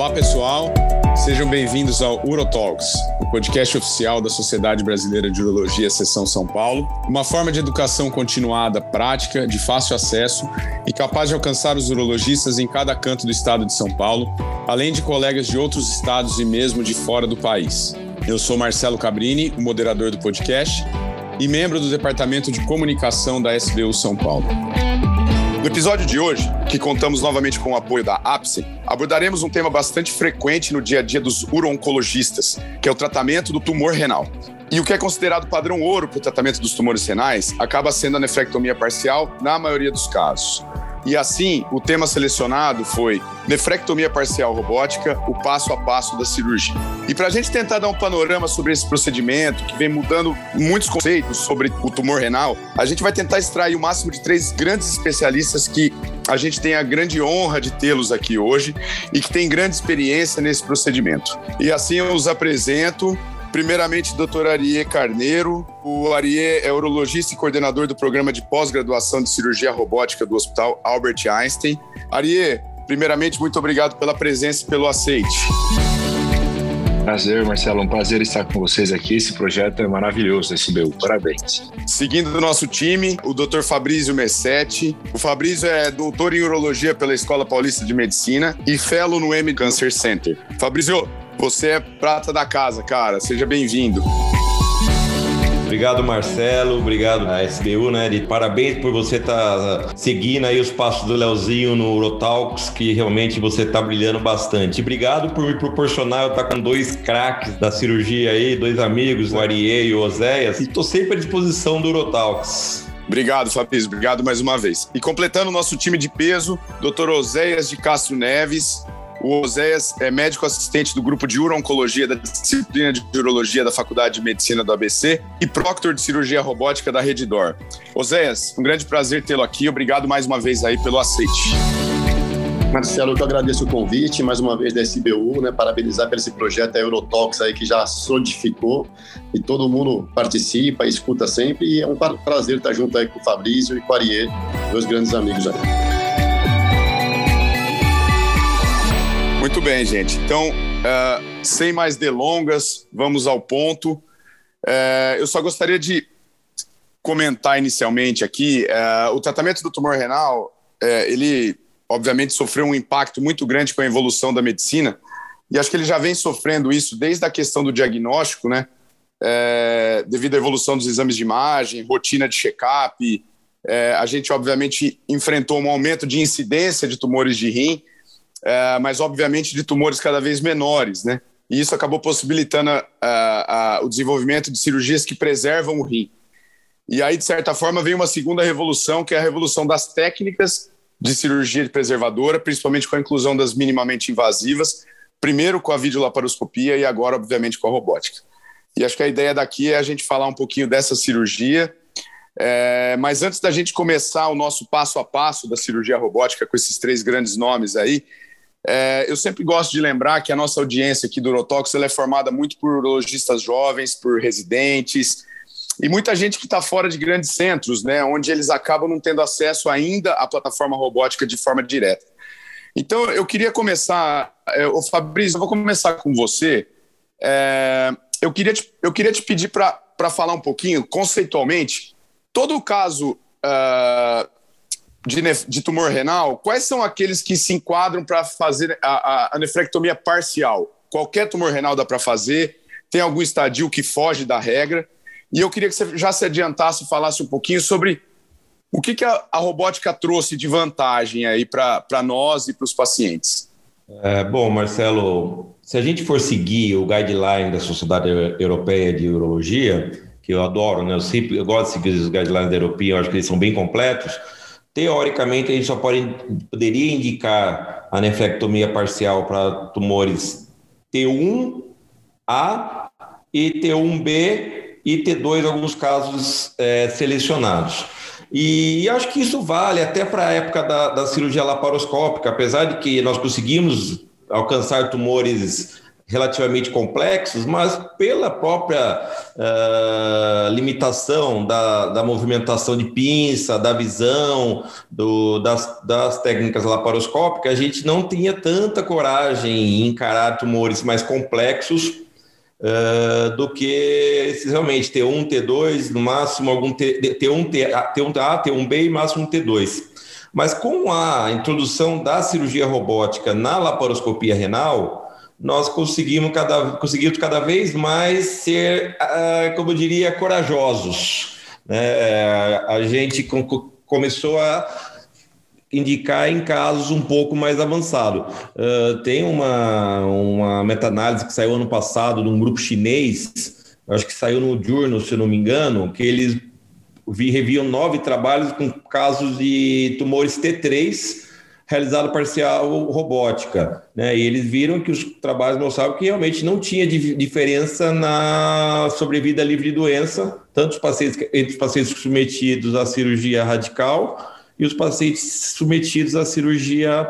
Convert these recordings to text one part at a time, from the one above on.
Olá, pessoal. Sejam bem-vindos ao UroTalks, o podcast oficial da Sociedade Brasileira de Urologia Seção São Paulo, uma forma de educação continuada, prática, de fácil acesso e capaz de alcançar os urologistas em cada canto do estado de São Paulo, além de colegas de outros estados e mesmo de fora do país. Eu sou Marcelo Cabrini, o moderador do podcast e membro do Departamento de Comunicação da SBU São Paulo. No episódio de hoje, que contamos novamente com o apoio da APSE, abordaremos um tema bastante frequente no dia a dia dos uro-oncologistas, que é o tratamento do tumor renal. E o que é considerado padrão ouro para o tratamento dos tumores renais acaba sendo a nefrectomia parcial na maioria dos casos. E assim, o tema selecionado foi nefrectomia parcial robótica, o passo a passo da cirurgia. E para a gente tentar dar um panorama sobre esse procedimento, que vem mudando muitos conceitos sobre o tumor renal, a gente vai tentar extrair o máximo de três grandes especialistas que a gente tem a grande honra de tê-los aqui hoje e que tem grande experiência nesse procedimento. E assim eu os apresento Primeiramente, doutor Ariê Carneiro. O Ariê é urologista e coordenador do programa de pós-graduação de cirurgia robótica do Hospital Albert Einstein. Ariê, primeiramente, muito obrigado pela presença e pelo aceite. Prazer, Marcelo. Um prazer estar com vocês aqui. Esse projeto é maravilhoso, SBU. Parabéns. Seguindo o nosso time, o Dr. Fabrício Messetti. O Fabrício é doutor em urologia pela Escola Paulista de Medicina e fellow no M Cancer Center. Fabrício, você é prata da casa, cara. Seja bem-vindo. Obrigado, Marcelo. Obrigado a SBU, né? De parabéns por você estar tá seguindo aí os passos do Leozinho no Urotalks, que realmente você está brilhando bastante. Obrigado por me proporcionar eu estar tá com dois craques da cirurgia aí, dois amigos, o Ariê e o Oséias. E estou sempre à disposição do Urotalks. Obrigado, Fabrício. Obrigado mais uma vez. E completando o nosso time de peso, Dr. Oséias de Castro Neves, o Oséias é médico assistente do grupo de uro-oncologia da disciplina de urologia da Faculdade de Medicina do ABC e proctor de cirurgia robótica da Redditor. Oséias, um grande prazer tê-lo aqui. Obrigado mais uma vez aí pelo aceite. Marcelo, eu agradeço o convite, mais uma vez da SBU, né, parabenizar por esse projeto a Eurotalks aí que já solidificou e todo mundo participa, escuta sempre e é um prazer estar junto aí com o Fabrício e com o Ariel, meus grandes amigos aí. Muito bem, gente. Então, uh, sem mais delongas, vamos ao ponto. Uh, eu só gostaria de comentar inicialmente aqui, uh, o tratamento do tumor renal, ele obviamente sofreu um impacto muito grande com a evolução da medicina, e acho que ele já vem sofrendo isso desde a questão do diagnóstico, né? Devido à evolução dos exames de imagem, rotina de check-up, a gente obviamente enfrentou um aumento de incidência de tumores de rim, é, mas obviamente de tumores cada vez menores, né? E isso acabou possibilitando a, a, a, o desenvolvimento de cirurgias que preservam o rim. E aí, de certa forma, vem uma segunda revolução, que é a revolução das técnicas de cirurgia preservadora, principalmente com a inclusão das minimamente invasivas, primeiro com a videolaparoscopia e agora, obviamente, com a robótica. E acho que a ideia daqui é a gente falar um pouquinho dessa cirurgia. É, mas antes da gente começar o nosso passo a passo da cirurgia robótica com esses três grandes nomes aí, é, eu sempre gosto de lembrar que a nossa audiência aqui do Urotox é formada muito por urologistas jovens, por residentes e muita gente que está fora de grandes centros, né, onde eles acabam não tendo acesso ainda à plataforma robótica de forma direta. Então, eu queria começar, é, Fabrício, eu vou começar com você. É, eu, queria te, eu queria te pedir para falar um pouquinho, conceitualmente, todo o caso uh, de, de, tumor renal, quais são aqueles que se enquadram para fazer a, a, a, nefrectomia parcial? Qualquer tumor renal dá para fazer? Tem algum estadio que foge da regra? E eu queria que você já se adiantasse e falasse um pouquinho sobre o que, que a, a robótica trouxe de vantagem aí para nós e para os pacientes. É, bom, Marcelo, se a gente for seguir o guideline da Sociedade Europeia de Urologia, que eu adoro, né? Eu sempre eu gosto de seguir os guidelines da Europeia, eu acho que eles são bem completos Teoricamente, a gente só pode, poderia indicar a nefrectomia parcial para tumores T1A e T1B e T2, em alguns casos é, selecionados. E acho que isso vale até para a época da, da cirurgia laparoscópica, apesar de que nós conseguimos alcançar tumores relativamente complexos, mas pela própria uh, limitação da, da movimentação de pinça, da visão, do, das, das técnicas laparoscópicas, a gente não tinha tanta coragem em encarar tumores mais complexos Uh, do que realmente T1, T2, no máximo algum T, T1, T, T1A, T1B e máximo T2. Mas com a introdução da cirurgia robótica na laparoscopia renal, nós conseguimos cada, conseguimos cada vez mais ser, uh, como eu diria, corajosos. Né? A gente com, começou a indicar em casos um pouco mais avançados. Uh, tem uma, uma meta-análise que saiu ano passado de um grupo chinês, acho que saiu no Journal, se não me engano, que eles vi, reviam nove trabalhos com casos de tumores T3 realizado parcial robótica, né? E eles viram que os trabalhos mostravam que realmente não tinha diferença na sobrevida livre de doença, tanto os pacientes, entre os pacientes submetidos à cirurgia radical e os pacientes submetidos à cirurgia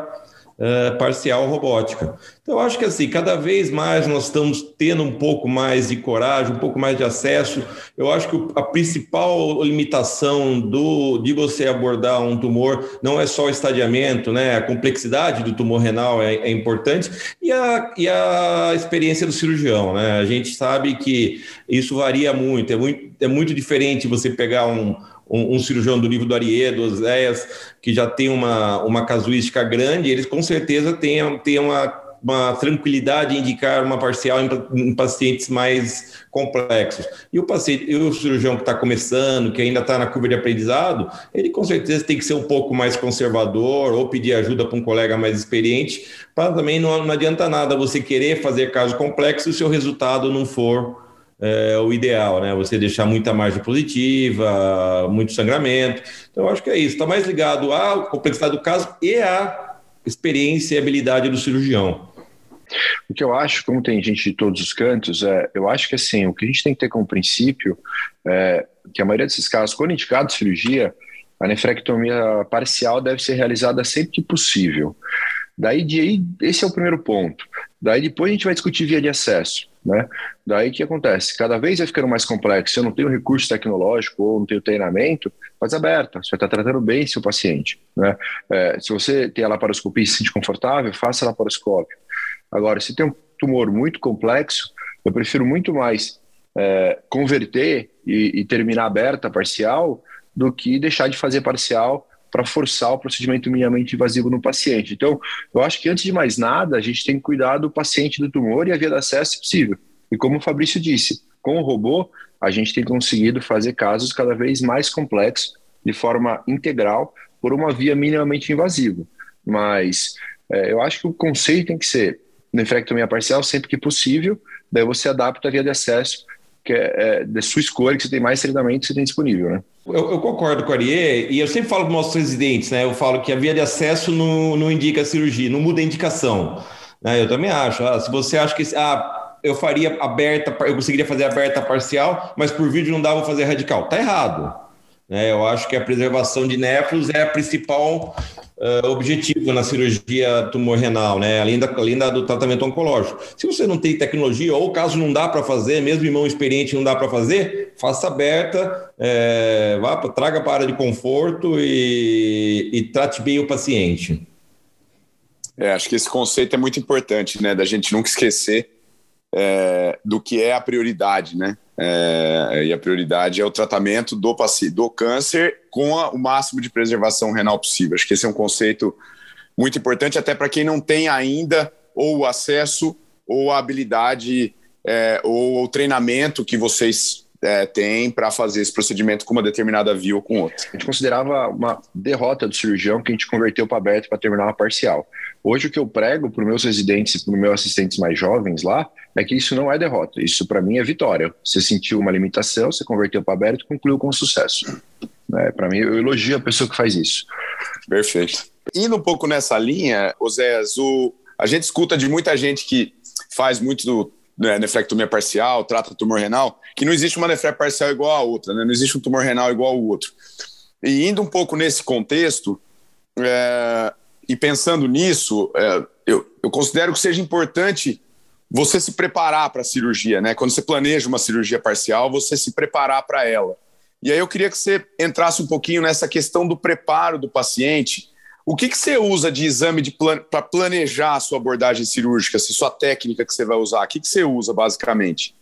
uh, parcial robótica. Então, eu acho que assim, cada vez mais nós estamos tendo um pouco mais de coragem, um pouco mais de acesso. Eu acho que a principal limitação do, de você abordar um tumor não é só o estadiamento, né? A complexidade do tumor renal é, é importante e a, e a experiência do cirurgião, né? A gente sabe que isso varia muito, é muito, é muito diferente você pegar um um, um, cirurgião do livro do Ariedo, Oséias, que já tem uma, uma casuística grande, eles com certeza têm, têm uma, uma tranquilidade em indicar uma parcial em, em pacientes mais complexos. E o paciente, e o cirurgião que está começando, que ainda está na curva de aprendizado, ele com certeza tem que ser um pouco mais conservador ou pedir ajuda para um colega mais experiente, para também não, não adianta nada você querer fazer caso complexo se o seu resultado não for é, o ideal, né? Você deixar muita margem positiva, muito sangramento. Então, eu acho que é isso. Está mais ligado à complexidade do caso e à experiência e habilidade do cirurgião. O que eu acho, como tem gente de todos os cantos, é, eu acho que assim, o que a gente tem que ter como princípio é que a maioria desses casos, quando indicado cirurgia, a nefrectomia parcial deve ser realizada sempre que possível. Daí, de aí, esse é o primeiro ponto. Daí depois a gente vai discutir via de acesso. Né? Daí o que acontece? Cada vez vai ficando mais complexo. Se eu não tenho recurso tecnológico ou não tenho treinamento, faz aberta. Você estar tratando bem seu paciente. Né? É, se você tem a laparoscopia e se sente confortável, faça a laparoscópio. Agora, se tem um tumor muito complexo, eu prefiro muito mais é, converter e, e terminar aberta parcial do que deixar de fazer parcial para forçar o procedimento minimamente invasivo no paciente. Então, eu acho que antes de mais nada, a gente tem que cuidar do paciente do tumor e a via de acesso se possível. E como o Fabrício disse, com o robô, a gente tem conseguido fazer casos cada vez mais complexos, de forma integral, por uma via minimamente invasiva. Mas é, eu acho que o conceito tem que ser nefrectomia parcial sempre que possível, daí você adapta a via de acesso que é, é da sua escolha, que você tem mais treinamento que você tem disponível, né? Eu, eu, concordo com a Ariê, e eu sempre falo para os nossos residentes, né? Eu falo que a via de acesso não, não indica cirurgia, não muda a indicação. Né? Eu também acho. Ah, se você acha que ah, eu faria aberta, eu conseguiria fazer aberta parcial, mas por vídeo não dá, vou fazer radical. Tá errado. Né? Eu acho que a preservação de néfros é a principal uh, objetivo na cirurgia tumor renal, né? além, da, além da, do tratamento oncológico. Se você não tem tecnologia, ou caso não dá para fazer, mesmo em mão experiente não dá para fazer, faça aberta, é, vá, traga para a área de conforto e, e trate bem o paciente. É, acho que esse conceito é muito importante, né? Da gente nunca esquecer é, do que é a prioridade, né? É, e a prioridade é o tratamento do, do câncer com a, o máximo de preservação renal possível. Acho que esse é um conceito muito importante, até para quem não tem ainda ou o acesso ou a habilidade é, ou o treinamento que vocês é, têm para fazer esse procedimento com uma determinada via ou com outra. A gente considerava uma derrota do cirurgião que a gente converteu para aberto para terminar uma parcial. Hoje o que eu prego para os meus residentes e para os meus assistentes mais jovens lá é que isso não é derrota, isso para mim é vitória. Você sentiu uma limitação, você converteu para aberto e concluiu com sucesso. É, para mim, eu elogio a pessoa que faz isso. Perfeito. Indo um pouco nessa linha, o, a gente escuta de muita gente que faz muito do, né, nefrectomia parcial, trata tumor renal, que não existe uma nefre parcial igual a outra, né? não existe um tumor renal igual ao outro. E indo um pouco nesse contexto, é, e pensando nisso, é, eu, eu considero que seja importante você se preparar para a cirurgia, né? Quando você planeja uma cirurgia parcial, você se preparar para ela. E aí eu queria que você entrasse um pouquinho nessa questão do preparo do paciente. O que, que você usa de exame para planejar a sua abordagem cirúrgica, se sua técnica que você vai usar? O que, que você usa, basicamente?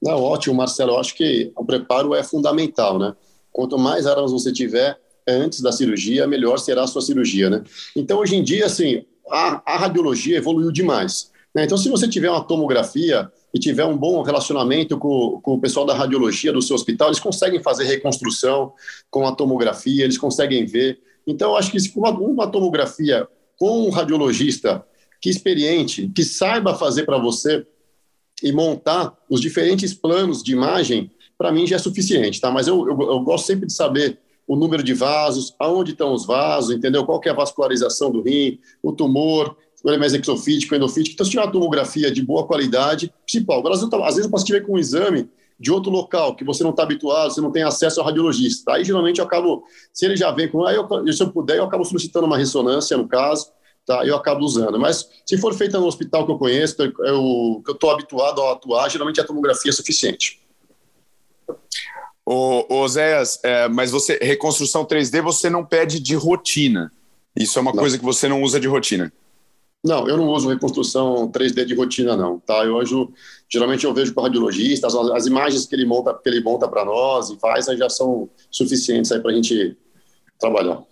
Não, ótimo, Marcelo. Eu acho que o preparo é fundamental, né? Quanto mais armas você tiver antes da cirurgia, melhor será a sua cirurgia, né? Então, hoje em dia, assim, a, a radiologia evoluiu demais. Né? Então, se você tiver uma tomografia e tiver um bom relacionamento com, com, o pessoal da radiologia do seu hospital, eles conseguem fazer reconstrução com a tomografia, eles conseguem ver. Então, acho que uma, uma tomografia com um radiologista que experiente, que saiba fazer para você e montar os diferentes planos de imagem, para mim já é suficiente, tá? Mas eu, eu, eu, gosto sempre de saber o número de vasos, aonde estão os vasos, entendeu? Qual é a vascularização do rim, o tumor, se ele é exofítico, endofítico. Então, se tiver uma tomografia de boa qualidade, principal. Às vezes eu posso tiver com um exame de outro local que você não está habituado, você não tem acesso ao radiologista. Aí, geralmente, eu acabo, se ele já vem com, aí eu, se eu puder, eu acabo solicitando uma ressonância, no caso, tá? Eu acabo usando. Mas se for feita no hospital que eu conheço, eu, que eu estou habituado a atuar, geralmente a tomografia é suficiente. Ô, ô Zéas, é, mas você, reconstrução 3D você não pede de rotina. Isso é uma não. coisa que você não usa de rotina. Não, eu não uso reconstrução 3D de rotina, não. Tá? Eu uso, geralmente eu vejo com o radiologista, as, as, imagens que ele monta, que ele monta para nós e faz, já são suficientes aí para a gente trabalhar.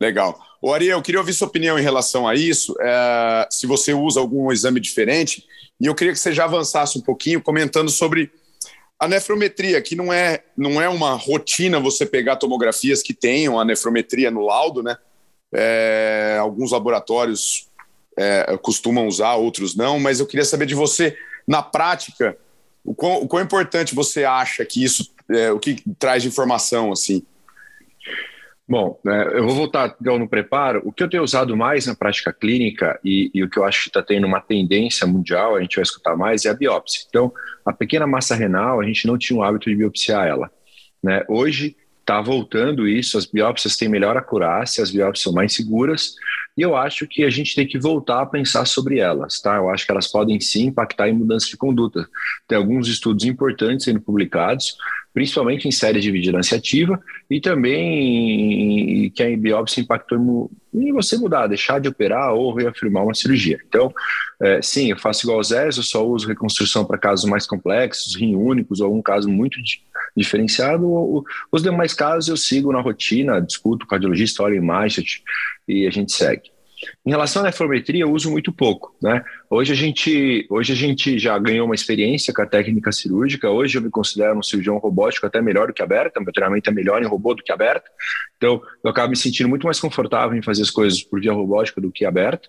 Legal. O Ariel, eu queria ouvir sua opinião em relação a isso, é, se você usa algum exame diferente, e eu queria que você já avançasse um pouquinho comentando sobre a nefrometria, que não é, não é uma rotina você pegar tomografias que tenham a nefrometria no laudo, né? É, alguns laboratórios é, costumam usar, outros não, mas eu queria saber de você, na prática, o quão, o quão importante você acha que isso, é, o que traz de informação, assim? Bom, é, eu vou voltar então, no preparo. O que eu tenho usado mais na prática clínica e, e o que eu acho que está tendo uma tendência mundial, a gente vai escutar mais, é a biópsia. Então, a pequena massa renal, a gente não tinha o hábito de biopsiar ela. Né? Hoje, está voltando isso, as biópsias têm melhor acurácia, as biópsias são mais seguras, e eu acho que a gente tem que voltar a pensar sobre elas, tá? Eu acho que elas podem sim impactar em mudança de conduta. Tem alguns estudos importantes sendo publicados, principalmente em séries de vigilância ativa, e também que a biópsia impactou em você mudar, deixar de operar ou reafirmar uma cirurgia. Então, é, sim, eu faço igual ao Zé, eu só uso reconstrução para casos mais complexos, rim únicos, ou algum caso muito diferenciado. Os demais casos eu sigo na rotina, discuto com o cardiologista, olho imagem e a gente segue. Em relação à nefrometria, eu uso muito pouco. Né? Hoje, a gente, hoje a gente já ganhou uma experiência com a técnica cirúrgica. Hoje eu me considero um cirurgião robótico até melhor do que aberto. Meu treinamento é melhor em robô do que aberto. Então, eu acabo me sentindo muito mais confortável em fazer as coisas por via robótica do que aberto.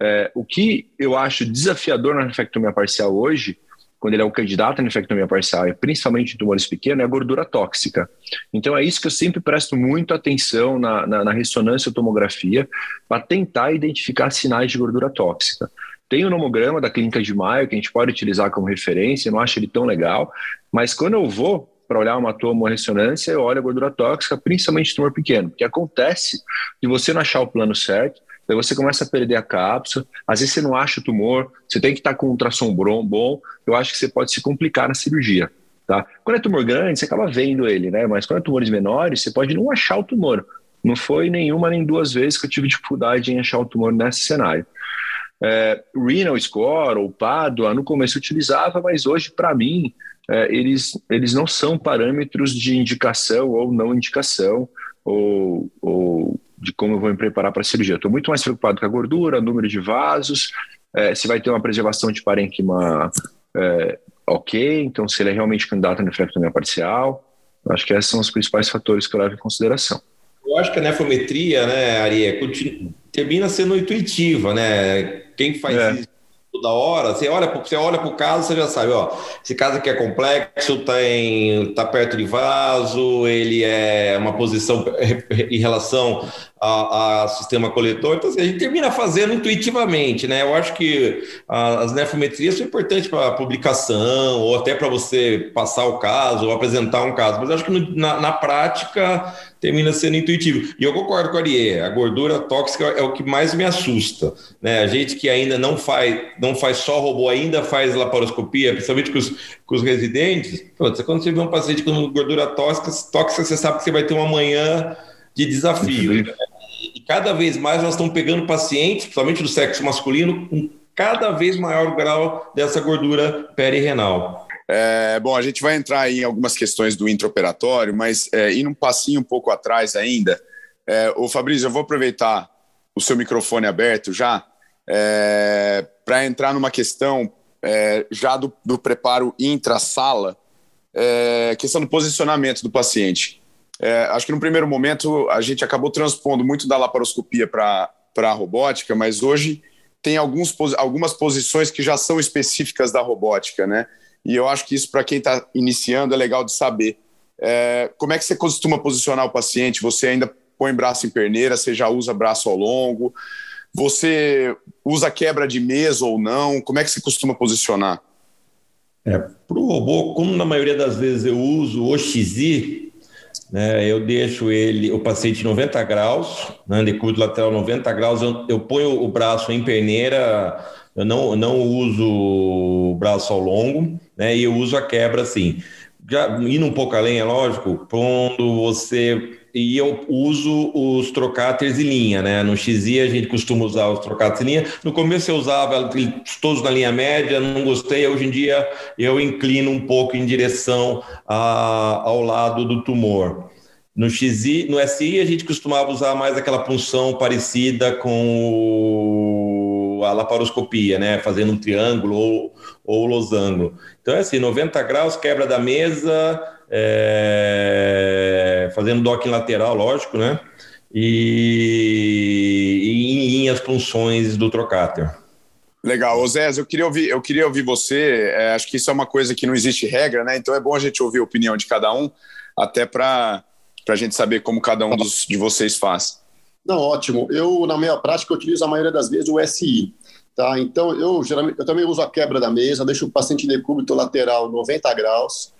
É, o que eu acho desafiador na nefrectomia parcial hoje quando ele é um candidato à nefrectomia parcial, e principalmente em tumores pequenos, é a gordura tóxica. Então é isso que eu sempre presto muito atenção na, na, na ressonância tomografia para tentar identificar sinais de gordura tóxica. Tem o nomograma da Clínica de Maio, que a gente pode utilizar como referência, não acho ele tão legal, mas quando eu vou para olhar uma tomoressonância, eu olho a gordura tóxica, principalmente tumor pequeno, porque acontece de você não achar o plano certo, Daí você começa a perder a cápsula, às vezes você não acha o tumor, você tem que estar com um ultrassom bom, eu acho que você pode se complicar na cirurgia. Tá? Quando é tumor grande, você acaba vendo ele, né? Mas quando é tumores menores, você pode não achar o tumor. Não foi nenhuma nem duas vezes que eu tive dificuldade em achar o tumor nesse cenário. É, renal score ou PADUA, no começo eu utilizava, mas hoje, para mim, é, eles, eles não são parâmetros de indicação ou não indicação, ou, ou de como eu vou me preparar para a cirurgia. Estou muito mais preocupado com a gordura, número de vasos, é, se vai ter uma preservação de parênquima é, ok, então se ele é realmente candidato a nefrectomia parcial. Acho que esses são os principais fatores que eu levo em consideração. Eu acho que a nefrometria, né, Ari, é, termina sendo intuitiva, né? Quem faz é. isso toda hora, você olha, você olha para o caso, você já sabe, ó, esse caso aqui é complexo, tem, tá perto de vaso, ele é uma posição em relação a, a, sistema coletor. Então, assim, a gente termina fazendo intuitivamente, né? Eu acho que as nefometrias são importantes para publicação ou até para você passar o caso ou apresentar um caso, mas acho que no, na, na, prática termina sendo intuitivo. E eu concordo com a Ariê, a gordura tóxica é o que mais me assusta, né? A gente que ainda não faz, não faz só robô, ainda faz laparoscopia, principalmente com os, com os residentes. Quando você vê um paciente com gordura tóxica, tóxica, você sabe que você vai ter uma manhã de desafio. Né? E cada vez mais nós estamos pegando pacientes, principalmente do sexo masculino, com cada vez maior grau dessa gordura perirenal. É, bom, a gente vai entrar em algumas questões do intraoperatório, mas é, indo um passinho um pouco atrás ainda, é, o Fabrício, eu vou aproveitar o seu microfone aberto já é, para entrar numa questão é, já do, do preparo intra-sala, é, questão do posicionamento do paciente. É, acho que no primeiro momento a gente acabou transpondo muito da laparoscopia para a robótica, mas hoje tem alguns, algumas posições que já são específicas da robótica, né? E eu acho que isso, para quem está iniciando, é legal de saber. É, como é que você costuma posicionar o paciente? Você ainda põe braço em perneira, você já usa braço ao longo? Você usa quebra de mesa ou não? Como é que você costuma posicionar? É, para o robô, como na maioria das vezes eu uso o XI, né, eu deixo ele, o paciente 90 graus, né, decúbito lateral 90 graus, eu, eu ponho o braço em perneira, eu não, não uso o braço ao longo, né, e eu uso a quebra assim. Já indo um pouco além, é lógico, quando você e eu uso os trocáteres em linha, né? No XI a gente costuma usar os trocáteres em linha. No começo eu usava todos na linha média, não gostei. Hoje em dia eu inclino um pouco em direção a, ao lado do tumor. No XI, no SI a gente costumava usar mais aquela punção parecida com o, a laparoscopia, né? Fazendo um triângulo ou, ou losango. Então é assim, 90 graus, quebra da mesa, é, fazendo docking lateral, lógico, né? E, e em linhas funções do trocáter. Legal, Osés, eu queria ouvir, eu queria ouvir você. É, acho que isso é uma coisa que não existe regra, né? Então é bom a gente ouvir a opinião de cada um, até para a gente saber como cada um dos, de vocês faz. Não, ótimo. Eu, na minha prática, utilizo a maioria das vezes o SI. Tá? Então, eu geralmente eu também uso a quebra da mesa, deixo o paciente decúbito lateral 90 graus,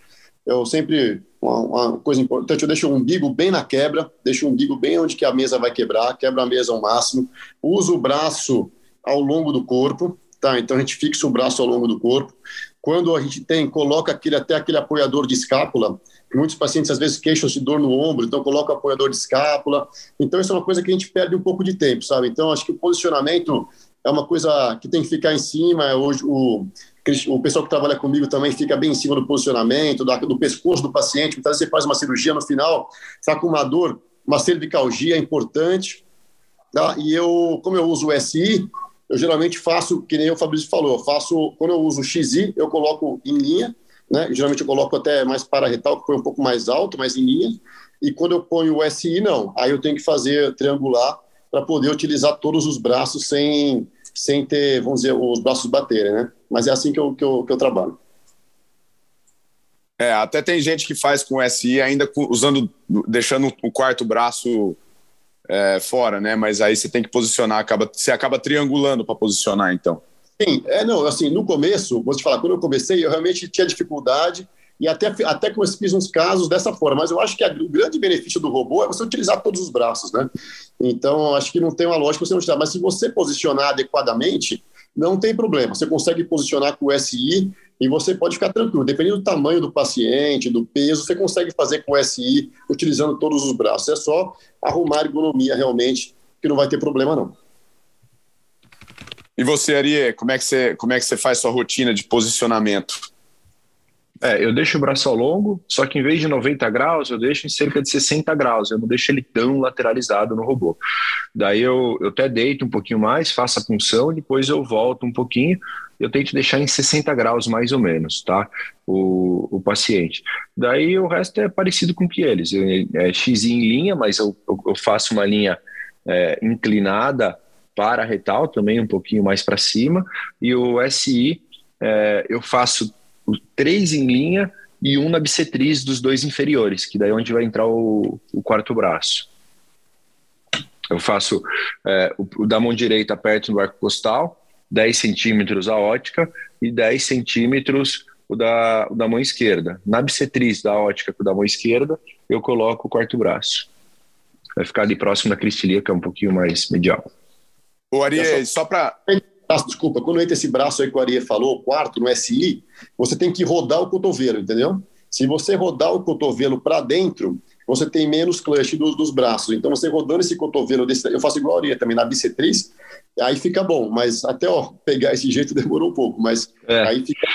eu sempre, uma, uma, coisa importante, eu deixo o umbigo bem na quebra, deixo o umbigo bem onde que a mesa vai quebrar, quebra a mesa ao máximo, uso o braço ao longo do corpo, tá? Então a gente fixa o braço ao longo do corpo. Quando a gente tem, coloca aquele, até aquele apoiador de escápula, muitos pacientes às vezes queixam de dor no ombro, então coloca o apoiador de escápula. Então isso é uma coisa que a gente perde um pouco de tempo, sabe? Então acho que o posicionamento é uma coisa que tem que ficar em cima. É hoje o o pessoal que trabalha comigo também fica bem em cima do posicionamento, do pescoço do paciente. Muitas vezes você faz uma cirurgia no final, está com uma dor, uma cervicalgia importante. Tá? E eu, como eu uso o SI, eu geralmente faço, que nem o Fabrício falou, eu faço, quando eu uso o XI, eu coloco em linha, né? geralmente eu coloco até mais para retal, que foi um pouco mais alto, mas em linha. E quando eu ponho o SI, não. Aí eu tenho que fazer triangular para poder utilizar todos os braços sem, sem ter, vamos dizer, os braços baterem, né? Mas é assim que eu, que eu, que eu trabalho. É, até tem gente que faz com SI ainda usando, deixando o quarto braço é, fora, né? Mas aí você tem que posicionar, acaba, você acaba triangulando para posicionar, então. Sim, é, não, assim, no começo, vou te falar, quando eu comecei, eu realmente tinha dificuldade e até, até que eu fiz uns casos dessa forma, mas eu acho que a, o grande benefício do robô é você utilizar todos os braços, né? Então, acho que não tem uma lógica você não utilizar, mas se você posicionar adequadamente, não tem problema. Você consegue posicionar com o SI e você pode ficar tranquilo. Dependendo do tamanho do paciente, do peso, você consegue fazer com o SI utilizando todos os braços. É só arrumar ergonomia realmente, que não vai ter problema, não. E você, Ari, como é que você, como é que você faz sua rotina de posicionamento? É, eu deixo o braço ao longo, só que em vez de 90 graus, eu deixo em cerca de 60 graus. Eu não deixo ele tão lateralizado no robô. Daí eu, eu até deito um pouquinho mais, faço a punção, depois eu volto um pouquinho. Eu tento deixar em 60 graus mais ou menos, tá? O, o paciente. Daí o resto é parecido com que eles. é X em linha, mas eu, eu faço uma linha é, inclinada para retal, também um pouquinho mais para cima. E o SI, é, eu faço três em linha e um na bissetriz dos dois inferiores, que daí é onde vai entrar o, o quarto braço. Eu faço é, o, o, da mão direita perto do arco costal, 10 centímetros a ótica e 10 centímetros o da, o da mão esquerda. Na bissetriz da ótica com o da mão esquerda, eu coloco o quarto braço. Vai ficar ali próximo da cristilia, que é um pouquinho mais medial. O Ari, só, só para desculpa, quando entra esse braço aí que o Ariê falou, o quarto, no SI, você tem que rodar o cotovelo, entendeu? Se você rodar o cotovelo para dentro, você tem menos clutch dos, dos, braços. Então, você rodando esse cotovelo, desse, eu faço igual a Ariê também, na bissetriz, aí fica bom. Mas até ó, pegar esse jeito demorou um pouco, mas é. aí fica,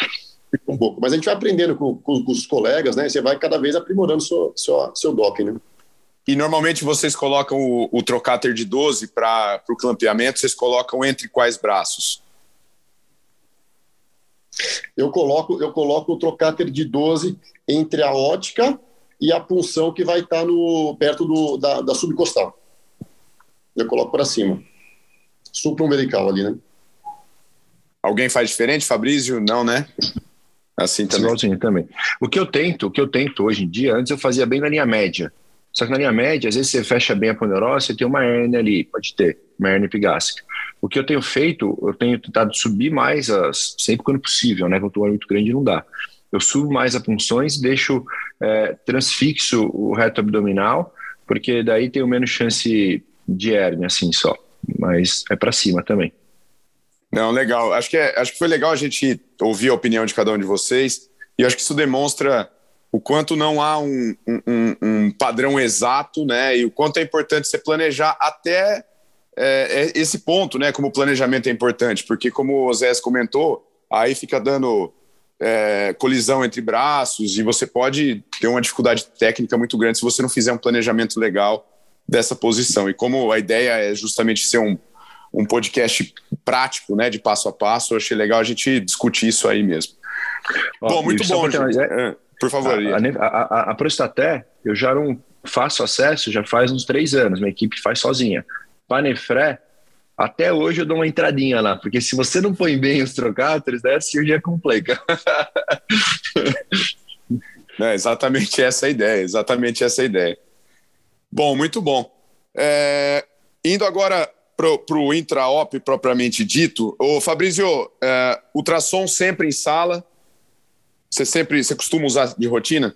fica, um pouco. Mas a gente vai aprendendo com, com, com, os colegas, né? Você vai cada vez aprimorando seu, seu, seu docking, né? E normalmente vocês colocam o, o trocáter de 12 para o clampeamento, vocês colocam entre quais braços? Eu coloco, eu coloco o trocáter de 12 entre a ótica e a punção que vai estar tá no, perto do, da, da subcostal. Eu coloco para cima. Supra-umbilical ali, né? Alguém faz diferente, Fabrício? Não, né? Assim também. Igualzinho também. O que eu tento, o que eu tento hoje em dia, antes eu fazia bem na linha média. Só que na linha média, às vezes você fecha bem a ponerosa, você tem uma hernia ali, pode ter, uma hernia epigástrica. O que eu tenho feito, eu tenho tentado subir mais, as, sempre quando possível, né? Quando o tumor é muito grande, não dá. Eu subo mais as punções, deixo é, transfixo o reto abdominal, porque daí tenho menos chance de hernia, assim só. Mas é para cima também. Não, legal. Acho que, é, acho que foi legal a gente ouvir a opinião de cada um de vocês. E acho que isso demonstra o quanto não há um, um, um, padrão exato, né? E o quanto é importante você planejar até é, é, esse ponto, né? Como o planejamento é importante, porque como o Zé comentou, aí fica dando é, colisão entre braços e você pode ter uma dificuldade técnica muito grande se você não fizer um planejamento legal dessa posição. E como a ideia é justamente ser um, um podcast prático, né? De passo a passo, eu achei legal a gente discutir isso aí mesmo. Ó, bom, muito bom. Gente. É, por favor. A, a, a, a Prostaté, eu já não faço acesso já faz uns três anos, minha equipe faz sozinha. Panefré, até hoje eu dou uma entradinha lá, porque se você não põe bem os trocáteres, daí a cirurgia complica. é exatamente essa a ideia, exatamente essa a ideia. Bom, muito bom. É, indo agora para o intra-op propriamente dito, o Fabrício, é, ultrassom sempre em sala, você sempre, você costuma usar de rotina?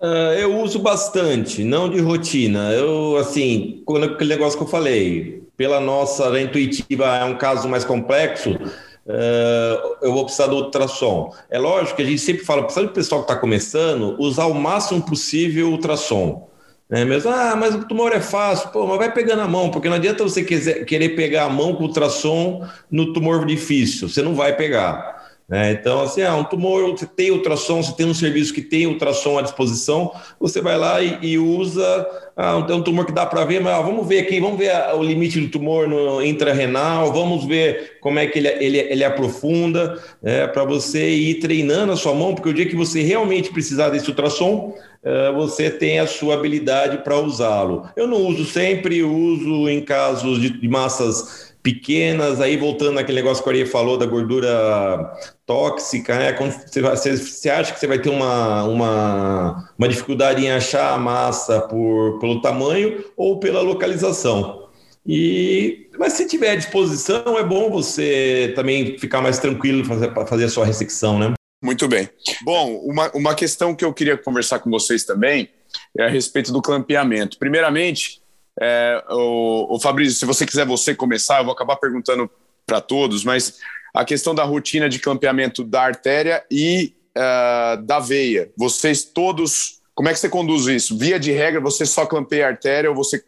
Uh, eu uso bastante, não de rotina. Eu, assim, quando aquele negócio que eu falei, pela nossa intuitiva é um caso mais complexo, uh, eu vou precisar do ultrassom. É lógico que a gente sempre fala, precisa do pessoal que está começando, usar o máximo possível o ultrassom. Né? Mesmo, ah, mas o tumor é fácil, pô, mas vai pegando a mão, porque não adianta você quiser, querer pegar a mão com ultrassom no tumor difícil, você não vai pegar. Né? Então, assim, ah, um tumor, você tem ultrassom, você tem um serviço que tem ultrassom à disposição, você vai lá e, e usa, ah, tem um tumor que dá para ver, mas vamos ver aqui, vamos ver a, o limite do tumor no intrarrenal, vamos ver como é que ele, ele, ele aprofunda, é, para você ir treinando a sua mão, porque o dia que você realmente precisar desse ultrassom, é, você tem a sua habilidade para usá-lo. Eu não uso sempre, uso em casos de, de massas pequenas, aí voltando àquele negócio que a Aria falou da gordura tóxica, né? Quando você, você, você, acha que você vai ter uma, uma, uma dificuldade em achar a massa por, pelo tamanho ou pela localização. E, mas se tiver à disposição, é bom você também ficar mais tranquilo para fazer a sua ressecção, né? Muito bem. Bom, uma, uma questão que eu queria conversar com vocês também é a respeito do clampeamento. Primeiramente, é, o, o Fabrício, se você quiser você começar, eu vou acabar perguntando para todos, mas a questão da rotina de campeamento da artéria e uh, da veia. Vocês todos, como é que você conduz isso? Via de regra, você só clampeia a artéria ou você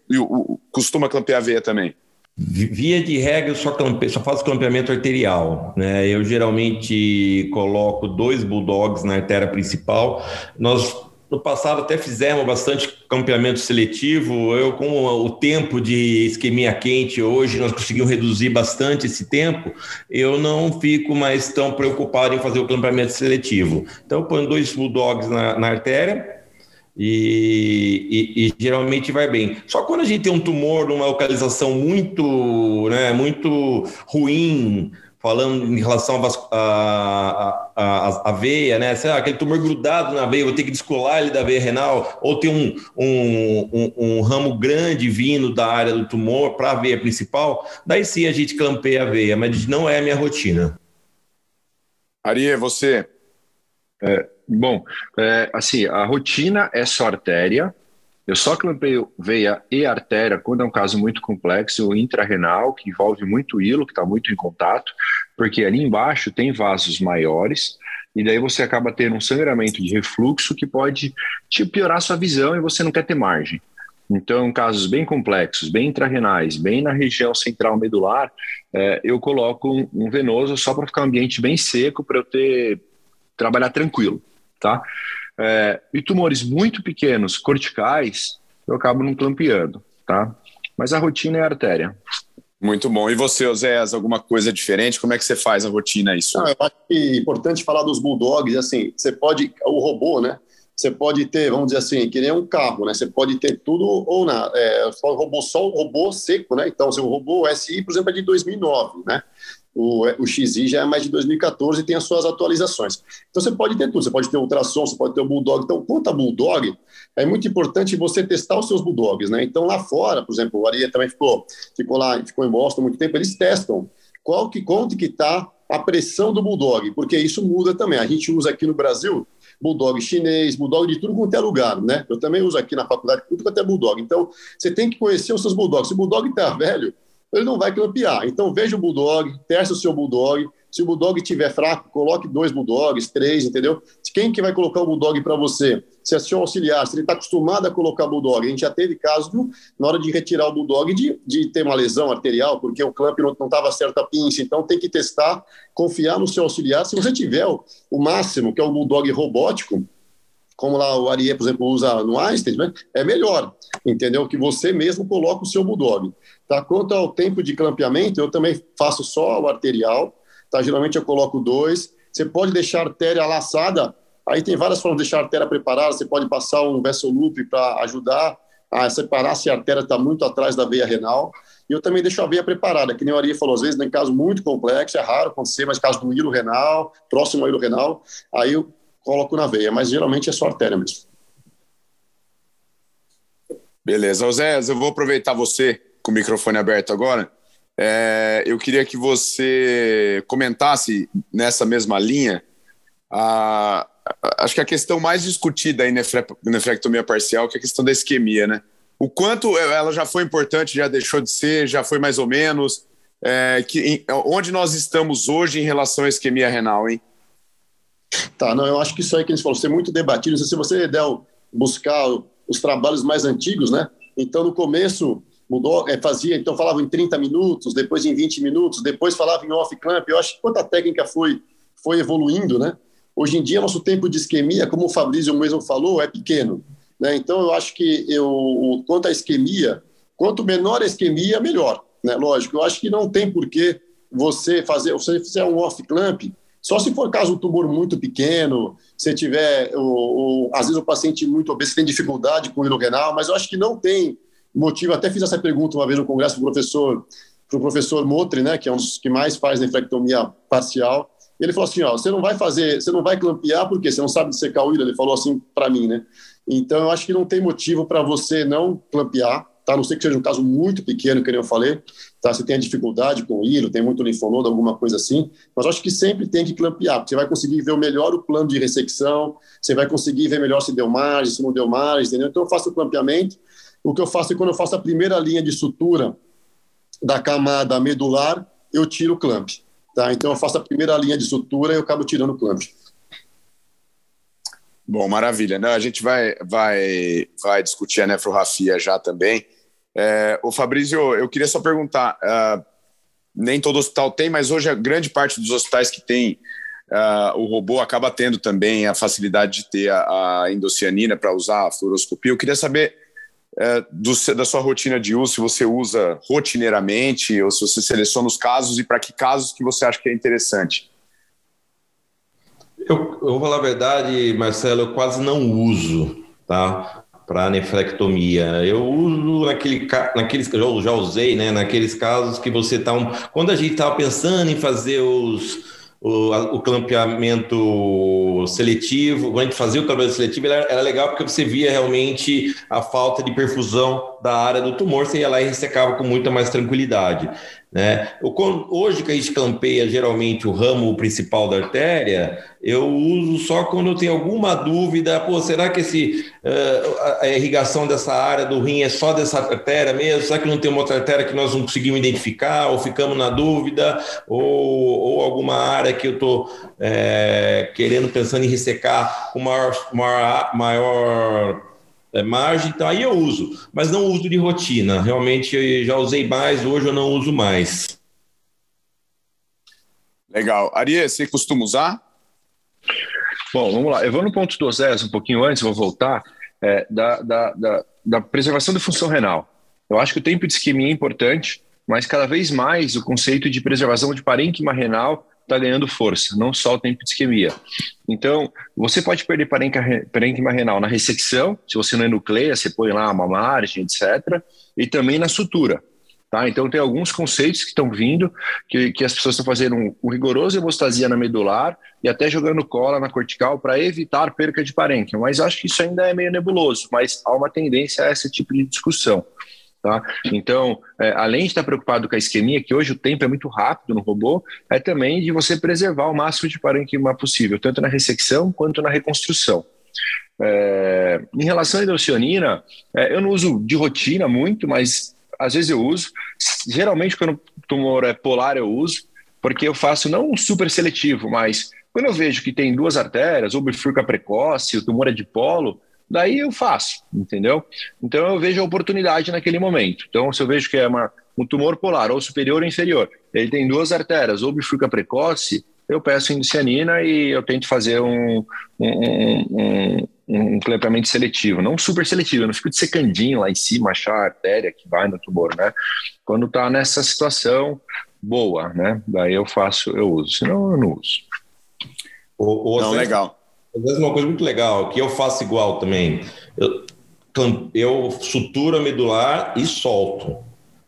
costuma clampear a veia também? Via de regra, eu só, clampe... só faço clampeamento arterial. Né? Eu geralmente coloco dois bulldogs na artéria principal. Nós no passado até fizemos bastante campeamento seletivo. Eu, com o tempo de esquemia quente hoje, nós conseguimos reduzir bastante esse tempo. Eu não fico mais tão preocupado em fazer o campeamento seletivo. Então, eu ponho dois bulldogs na, na artéria, e, e, e, geralmente vai bem. Só quando a gente tem um tumor numa localização muito, né, muito ruim, falando em relação à veia, né? Sei lá, aquele tumor grudado na veia, vou ter que descolar ele da veia renal, ou tem um, um, um, um ramo grande vindo da área do tumor para a veia principal, daí sim a gente clampeia a veia, mas não é a minha rotina. Ari, você? É, bom, é, assim, a rotina é só artéria, eu só clampeio veia e artéria quando é um caso muito complexo, intrarrenal, que envolve muito hilo, que está muito em contato, porque ali embaixo tem vasos maiores, e daí você acaba tendo um sangramento de refluxo que pode te piorar sua visão e você não quer ter margem. Então, casos bem complexos, bem intrarrenais, bem na região central medular, é, eu coloco um, um venoso só para ficar um ambiente bem seco, para eu ter trabalhar tranquilo, tá? É, e tumores muito pequenos, corticais, eu acabo não clampeando, tá? Mas a rotina é a artéria. Muito bom. E você, Oséias, alguma coisa diferente? Como é que você faz a rotina isso? Não, eu acho que é importante falar dos bulldogs, assim, você pode, o robô, né? Você pode ter, vamos dizer assim, que nem um carro, né? Você pode ter tudo ou nada. É, só robô, só o robô seco, né? Então, o robô SI, por exemplo, é de 2009, né? O, o XI já é mais de 2014 e tem as suas atualizações. Então você pode ter tudo, você pode ter ultrassom, você pode ter o Bulldog. Então, quanto a Bulldog, é muito importante você testar os seus Bulldogs, né? Então lá fora, por exemplo, o Aria também ficou, ficou lá, ficou em Boston muito tempo, eles testam qual que, quanto que está a pressão do Bulldog, porque isso muda também. A gente usa aqui no Brasil Bulldog chinês, Bulldog de tudo quanto é lugar, né? Eu também uso aqui na faculdade tudo quanto é Bulldog. Então, você tem que conhecer os seus Bulldogs. Se o Bulldog está velho, ele não vai campear. Então veja o Bulldog, teste o seu Bulldog. Se o Bulldog estiver fraco, coloque dois Bulldogs, três, entendeu? Quem que vai colocar o Bulldog para você? Se é seu auxiliar, se ele está acostumado a colocar Bulldog. A gente já teve caso viu, na hora de retirar o Bulldog de, de ter uma lesão arterial, porque o clamp não estava certo a pinça. Então tem que testar, confiar no seu auxiliar. Se você tiver o, o máximo, que é o Bulldog robótico, como lá o Arié, por exemplo, usa no Einstein, né? é melhor, entendeu? Que você mesmo coloca o seu Bulldog. Tá? Quanto ao tempo de clampeamento, eu também faço só o arterial, tá? geralmente eu coloco dois. Você pode deixar a artéria laçada, aí tem várias formas de deixar a artéria preparada, você pode passar um vessel loop para ajudar a separar se a artéria está muito atrás da veia renal. E eu também deixo a veia preparada, que nem o Ari falou, às vezes, em caso muito complexo, é raro acontecer, mas caso do hilo renal, próximo ao hilo renal, aí eu coloco na veia, mas geralmente é só artéria mesmo. Beleza. Osés, eu vou aproveitar você com o microfone aberto agora. É, eu queria que você comentasse nessa mesma linha a, a, acho que a questão mais discutida aí nefrectomia parcial, que é a questão da isquemia, né? O quanto ela já foi importante, já deixou de ser, já foi mais ou menos. É, que, em, onde nós estamos hoje em relação à isquemia renal, hein? Tá, não, eu acho que isso aí que eles falou, ser muito debatido. Se você der buscar os trabalhos mais antigos, né? Então, no começo, mudou, é, fazia, então falava em 30 minutos, depois em 20 minutos, depois falava em off-clamp. Eu acho que quanta técnica foi, foi evoluindo, né? Hoje em dia, nosso tempo de isquemia, como o Fabrício mesmo falou, é pequeno. Né? Então, eu acho que eu, quanto à isquemia, quanto menor a isquemia, melhor. Né? Lógico, eu acho que não tem porquê você fazer, se você fizer um off-clamp, só se for caso um tumor muito pequeno, se tiver, às vezes o paciente muito obeso tem dificuldade com o renal, mas eu acho que não tem motivo. Até fiz essa pergunta uma vez no congresso para o professor, pro professor Motri, né, que é um dos que mais faz nefrectomia parcial. Ele falou assim: ó, você não vai fazer, você não vai clampear porque você não sabe secar o hilo. Ele falou assim para mim, né? Então eu acho que não tem motivo para você não clampear tá? A não ser que seja um caso muito pequeno, que eu falei, tá? Você tem dificuldade com o hilo, tem muito linfonodo, alguma coisa assim, mas acho que sempre tem que clampear, porque você vai conseguir ver melhor o plano de ressecção, você vai conseguir ver melhor se deu margem, se não deu margem, entendeu? Então eu faço o clampeamento, o que eu faço é quando eu faço a primeira linha de sutura da camada medular, eu tiro o clamp, tá? Então eu faço a primeira linha de sutura e eu acabo tirando o clamp. Bom, maravilha. Não, a gente vai, vai, vai discutir a nefrorrafia já também. É, o Fabrício, eu queria só perguntar: uh, nem todo hospital tem, mas hoje a grande parte dos hospitais que tem uh, o robô acaba tendo também a facilidade de ter a, a endocianina para usar a fluoroscopia. Eu queria saber uh, do, da sua rotina de uso, se você usa rotineiramente ou se você seleciona os casos e para que casos que você acha que é interessante. Eu, eu vou falar a verdade, Marcelo, eu quase não uso, tá? Para nefrectomia. Eu uso naquele, naqueles que eu já usei, né? Naqueles casos que você está um, quando a gente estava pensando em fazer os o, o clampeamento seletivo, quando a gente fazia o clampeamento seletivo, era, era, legal porque você via realmente a falta de perfusão da área do tumor, você ia lá e ressecava com muita mais tranquilidade. Né? Hoje que a gente campeia geralmente o ramo principal da artéria, eu uso só quando eu tenho alguma dúvida, pô, será que esse, uh, a irrigação dessa área do rim é só dessa artéria mesmo? Será que não tem uma outra artéria que nós não conseguimos identificar ou ficamos na dúvida? Ou, ou alguma área que eu estou é, querendo, pensando em ressecar com maior, maior, maior é, margem, então aí eu uso, mas não uso de rotina. Realmente eu já usei mais, hoje eu não uso mais. Legal. Arie, você costuma usar? Bom, vamos lá. Eu vou no ponto do Osés um pouquinho antes, vou voltar, é, da, da, da, da preservação da função renal. Eu acho que o tempo de isquemia é importante, mas cada vez mais o conceito de preservação de parênquima renal está ganhando força, não só o tempo de isquemia. Então, você pode perder parênquima renal na ressecção, se você não enucleia, você põe lá uma margem, etc., e também na sutura. Tá? Então, tem alguns conceitos que estão vindo, que, que as pessoas estão fazendo um, um rigoroso hemostasia na medular e até jogando cola na cortical para evitar perca de parênquima. Mas acho que isso ainda é meio nebuloso, mas há uma tendência a esse tipo de discussão. Tá? Então, é, além de estar preocupado com a isquemia, que hoje o tempo é muito rápido no robô, é também de você preservar o máximo de parênquima possível, tanto na ressecção quanto na reconstrução. É, em relação à hidrocionina, é, eu não uso de rotina muito, mas às vezes eu uso. Geralmente, quando o tumor é polar, eu uso, porque eu faço não um super seletivo, mas quando eu vejo que tem duas artérias, ou bifurca precoce, o tumor é de polo, daí eu faço, entendeu? Então eu vejo a oportunidade naquele momento. Então, se eu vejo que é uma, um tumor polar, ou superior ou inferior, ele tem duas artérias, ou bifurca precoce, eu peço indicianina e eu tento fazer um, um, um, um clampeamento seletivo, não super seletivo, eu não fico de secandinho lá em cima, achar a artéria que vai no tumor, né? Quando tá nessa situação boa, né? Daí eu faço, eu uso, senão eu não uso. O, o não, legal. Às uma coisa muito legal, que eu faço igual também. Eu, eu suturo a medular e solto.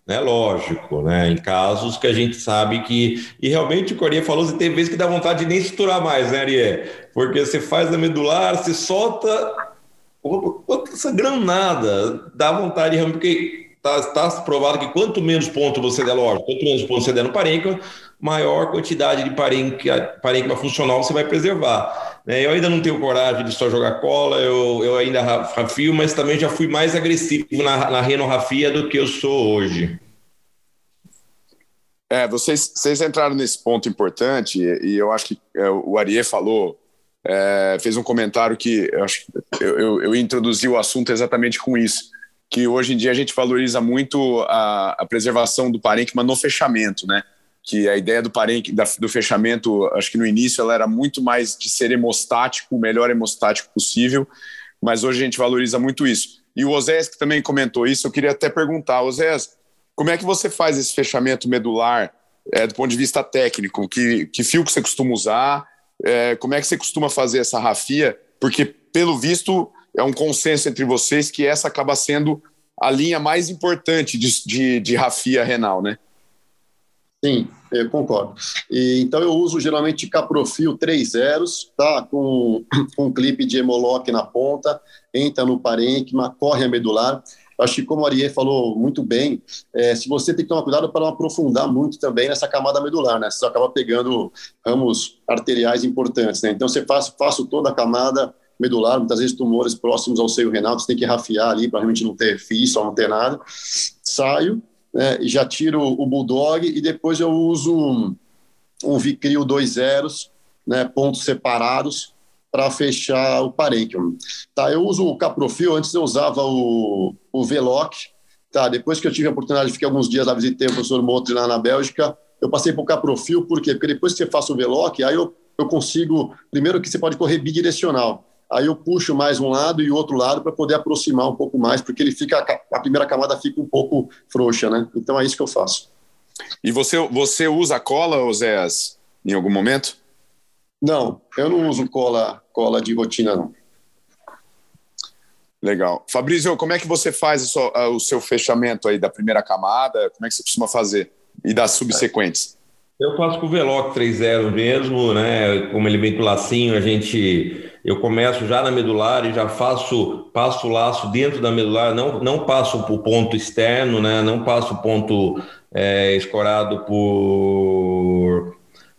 Né, lógico, né? Em casos que a gente sabe que. E realmente o Corrêa falou, você tem vezes que dá vontade de nem suturar mais, né, Ariê? Porque você faz a medular, você solta. Essa granada dá vontade realmente, porque está tá provado que quanto menos ponto você der, lógico, quanto menos ponto você der no parênquima, maior quantidade de parênquima, parênquima funcional você vai preservar. Né? Eu ainda não tenho coragem de só jogar cola, eu, eu ainda rafio, mas também já fui mais agressivo na, na renorrafia do que eu sou hoje. É, vocês, vocês entraram nesse ponto importante e, eu acho que é, o Ariê falou, é, fez um comentário que eu, acho, eu, eu, eu introduzi o assunto exatamente com isso, que hoje em dia a gente valoriza muito a, a preservação do parênquima no fechamento, né? Que a ideia do parênquima, do fechamento, acho que no início ela era muito mais de ser hemostático, o melhor hemostático possível, mas hoje a gente valoriza muito isso. E o Osés que também comentou isso, eu queria até perguntar, Osés, como é que você faz esse fechamento medular é, do ponto de vista técnico? Que, que fio que você costuma usar? É, como é que você costuma fazer essa rafia? Porque, pelo visto, é um consenso entre vocês que essa acaba sendo a linha mais importante de, de, de rafia renal, né? Sim, eu concordo. E, então eu uso geralmente Caprofil 3 zeros, tá? Com, com um clipe de hemolock na ponta, entra no parênquima, corre a medular. Acho que como a Ariel falou muito bem, é, se você tem que tomar cuidado para não aprofundar muito também nessa camada medular, né? Você acaba pegando ramos arteriais importantes, né? Então você faz, faço toda a camada medular, muitas vezes tumores próximos ao seio renal, você tem que rafiar ali para realmente não ter fístula, não ter nada. Saio, né, já tiro o Bulldog e depois eu uso um, um Vicryl 2 zeros, né, pontos separados, para fechar o parênquima. Tá, eu uso o Caprofil, antes eu usava o, o Veloc, tá, depois que eu tive a oportunidade de ficar alguns dias lá, visitei o professor Motri lá na Bélgica, eu passei para o Caprofil, por quê? Porque depois que você faz o Veloc, aí eu, eu consigo, primeiro que você pode correr bidirecional, aí eu puxo mais um lado e o outro lado para poder aproximar um pouco mais, porque ele fica a primeira camada fica um pouco frouxa, né? Então é isso que eu faço. E você você usa cola, Oséias, em algum momento? Não, eu não uso cola cola de rotina não. Legal. Fabrício, como é que você faz o seu, o seu fechamento aí da primeira camada? Como é que você costuma fazer? E das subsequentes? Eu faço com o Veloc 3.0 mesmo, né? Como ele vem com lacinho, a gente. Eu começo já na medular e já faço, passo o laço dentro da medular, não, não passo para o ponto externo, né? Não passo o ponto é, escorado por,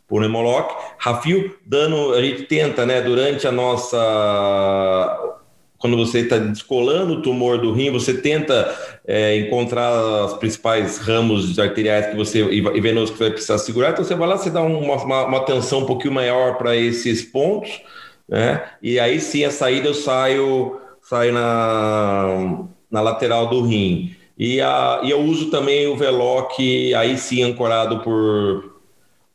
por hemolock. Rafio, dando, a gente tenta, né? Durante a nossa quando você está descolando o tumor do rim, você tenta é, encontrar os principais ramos arteriais que você e venosos que vai precisar segurar. Então você vai lá, você dá uma, uma, uma atenção um pouquinho maior para esses pontos, né? E aí sim a saída eu saio, saio na, na lateral do rim. E, a, e eu uso também o Veloc, aí sim ancorado por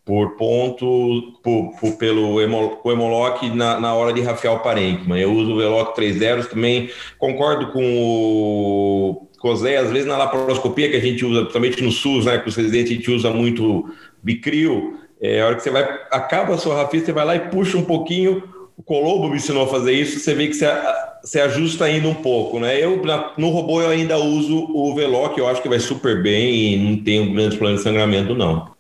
por ponto por, por, pelo Hemoloc na, na hora de rafiar o parênquima. Eu uso o Veloc 3.0 também. Concordo com o Cosé, às vezes na laparoscopia que a gente usa, principalmente no SUS, né, que os residentes a gente usa muito bicrio, é, a hora que você vai, acaba a sua rafia, você vai lá e puxa um pouquinho, o Colombo me ensinou a fazer isso, você vê que você, você ajusta ainda um pouco, né? Eu, no robô, eu ainda uso o Veloc, eu acho que vai super bem e não tenho grandes problemas de sangramento, não.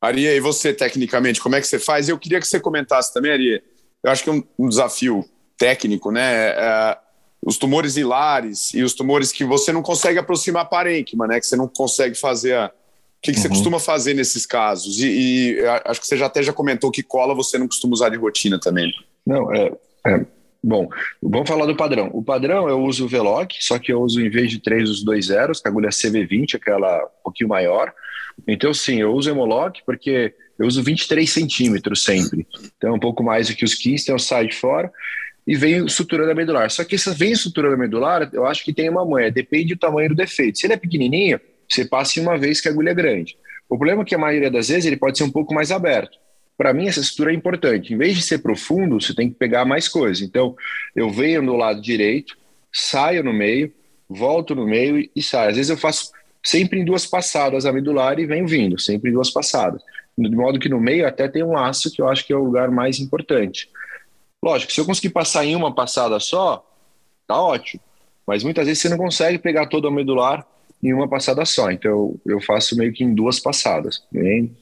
Aria, e você, tecnicamente, como é que você faz? Eu queria que você comentasse também, Aria. Eu acho que é um, um desafio técnico, né? É, os tumores hilares e os tumores que você não consegue aproximar parênquima, né? Que você não consegue fazer a... O que, que uhum. você costuma fazer nesses casos? E, e, acho que você já até já comentou que cola você não costuma usar de rotina também. Não, é, é, Bom, vamos falar do padrão. O padrão eu uso o Veloc, só que eu uso em vez de três os dois zeros, com a agulha CV20, aquela um pouquinho maior. Então, sim, eu uso o Hemoloc porque eu uso 23 centímetros sempre. Então, um pouco mais do que os 15, então eu saio de fora e vem sutura da medular. Só que essa vem sutura da medular, eu acho que tem uma manha, depende do tamanho do defeito. Se ele é pequenininho, você passa uma vez que a agulha é grande. O problema é que a maioria das vezes ele pode ser um pouco mais aberto. Para mim, essa sutura é importante. Em vez de ser profundo, você tem que pegar mais coisa. Então, eu venho do lado direito, saio no meio, volto no meio e saio. Às vezes eu faço sempre em duas passadas a medular e venho vindo, sempre em duas passadas. De modo que no meio até tem um laço que eu acho que é o lugar mais importante. Lógico, se eu conseguir passar em uma passada só, tá ótimo. Mas muitas vezes você não consegue pegar todo o medular em uma passada só. Então eu faço meio que em duas passadas. Vem,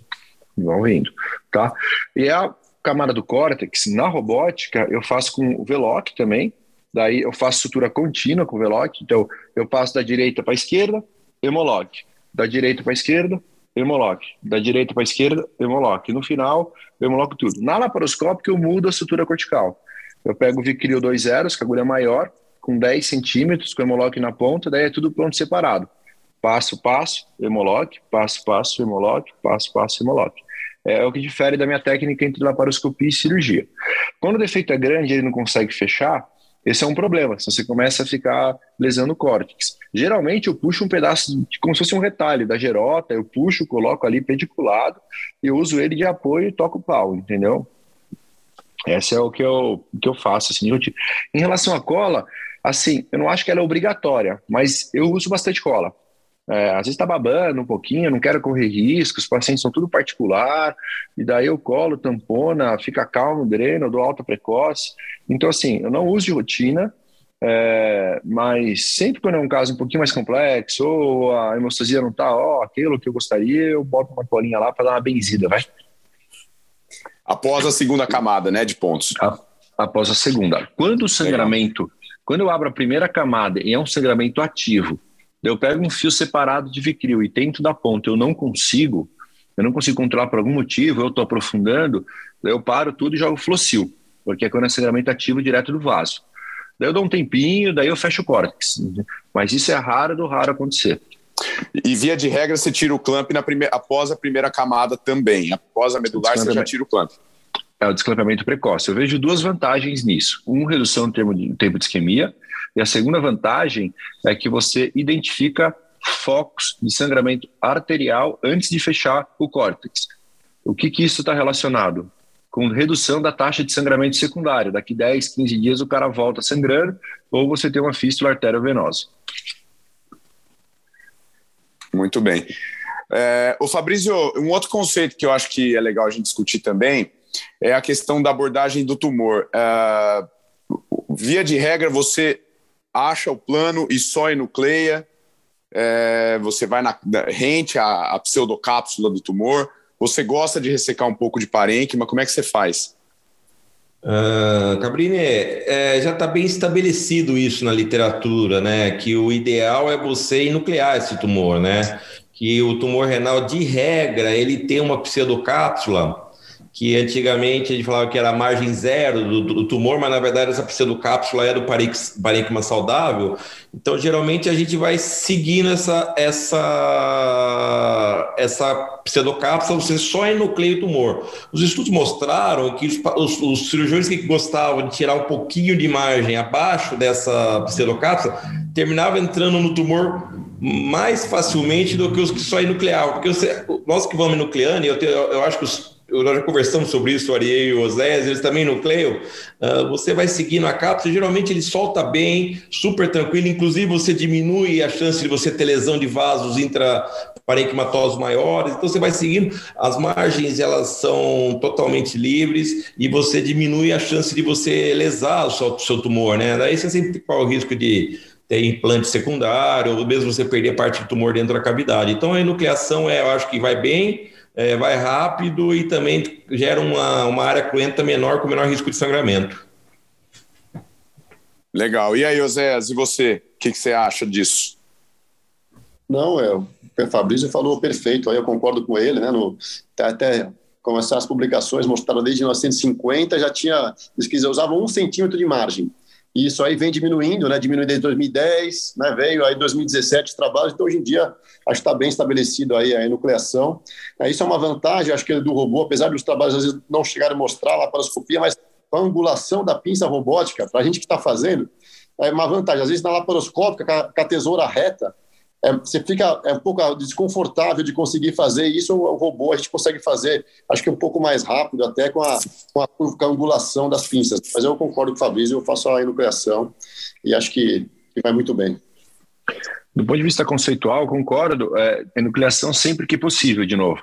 vão vindo tá? E a camada do córtex, na robótica, eu faço com o Veloc também, daí eu faço sutura contínua com o Veloc, então eu passo da direita para a esquerda, Hemoloc, da direita para a esquerda, Hemoloc, da direita para a esquerda, Hemoloc. No final, eu tudo. Na laparoscópica, eu mudo a sutura cortical. Eu pego o Vicryl 2 zeros, que a agulha é maior, com 10 centímetros, com o Hemoloc na ponta, daí é tudo pronto separado. Passo, passo, Hemoloc, passo, passo, Hemoloc, passo, passo, Hemoloc é o que difere da minha técnica entre laparoscopia e cirurgia. Quando o defeito é grande e ele não consegue fechar, esse é um problema, se você começa a ficar lesando o córtex. Geralmente eu puxo um pedaço, como se fosse um retalho da gerota, eu puxo, coloco ali pediculado, eu uso ele de apoio e toco o pau, entendeu? Esse é o que eu, que eu faço. Assim, eu, em relação à cola, assim, eu não acho que ela é obrigatória, mas eu uso bastante cola. É, às vezes está babando um pouquinho, não quero correr riscos, os pacientes são tudo particular, e daí eu colo, tampona, fica calmo, dreno, dou alta precoce. Então, assim, eu não uso de rotina, é, mas sempre quando é um caso um pouquinho mais complexo, ou a hemostasia não está, ó, aquilo que eu gostaria, eu boto uma colinha lá para dar uma benzida, vai. Após a segunda camada, né, de pontos. A, após a segunda. Quando o sangramento, quando eu abro a primeira camada e é um sangramento ativo, eu pego um fio separado de Vicryl e tento dar ponta, eu não consigo, eu não consigo controlar por algum motivo, eu estou aprofundando, daí eu paro tudo e jogo Flocil, porque é quando é sangramento ativo direto do vaso. Daí eu dou um tempinho, daí eu fecho o córtex. Mas isso é raro do raro acontecer. E via de regra, você tira o clamp na primeira, após a primeira camada também. Após a medular, você já tira o clamp. É o desclampamento precoce. Eu vejo duas vantagens nisso. Um, redução de, tempo de isquemia, e a segunda vantagem é que você identifica focos de sangramento arterial antes de fechar o córtex. O que, que isso está relacionado? Com redução da taxa de sangramento secundário. Daqui 10, 15 dias o cara volta sangrando ou você tem uma fístula arteriovenosa. Muito bem. É, o Fabrício, um outro conceito que eu acho que é legal a gente discutir também é a questão da abordagem do tumor. É, via de regra, você acha o plano e só enucleia, é, você vai na, rente a, a pseudocápsula do tumor, você gosta de ressecar um pouco de parênquima, como é que você faz? Uh, Cabrini, é, já está bem estabelecido isso na literatura, né? Que o ideal é você enuclear esse tumor, né? Que o tumor renal, de regra, ele tem uma pseudocápsula que antigamente a gente falava que era a margem zero do, do tumor, mas na verdade essa pseudocápsula é do parênquima saudável. Então, geralmente a gente vai seguindo essa, essa, essa pseudocápsula, você só enucleia o tumor. Os estudos mostraram que os, os, os cirurgiões que gostavam de tirar um pouquinho de margem abaixo dessa pseudocápsula terminavam entrando no tumor mais facilmente do que os que só enucleavam. Porque você, nós que vamos enucleando, eu, eu, eu acho que os nós já conversamos sobre isso, o Ariel e o Osés, eles também nucleiam, uh, você vai seguindo a cápsula, geralmente ele solta bem, super tranquilo, inclusive você diminui a chance de você ter lesão de vasos intraparenquimatosos maiores, então você vai seguindo, as margens elas são totalmente livres e você diminui a chance de você lesar o seu, o seu tumor, né? Daí você sempre qual o risco de ter implante secundário, ou mesmo você perder parte do tumor dentro da cavidade. Então a enucleação é, eu acho que vai bem, é, vai rápido e também gera uma, uma área cruenta menor com menor risco de sangramento. Legal. E aí, Oséias, e você? O que, que, você acha disso? Não, é, o Fabrício falou perfeito, aí eu concordo com ele, né? No, até começar as publicações mostraram desde 1950 já tinha, eles usavam um centímetro de margem. E isso aí vem diminuindo, né? Diminuindo desde 2010, né? Veio aí 2017 os trabalhos, então hoje em dia acho que está bem estabelecido aí a enucleação. É, isso é uma vantagem, acho que do robô, apesar dos trabalhos às vezes não chegarem a mostrar a laparoscopia, mas a angulação da pinça robótica, para a gente que está fazendo, é uma vantagem. Às vezes na laparoscópica, com a tesoura reta, é, você fica é um pouco desconfortável de conseguir fazer isso. O robô a gente consegue fazer, acho que um pouco mais rápido, até com a, com a, com a angulação das pinças. Mas eu concordo com o Fabrício, eu faço a enucleação e acho que, que vai muito bem. Do ponto de vista conceitual, concordo. É, enucleação sempre que possível, de novo.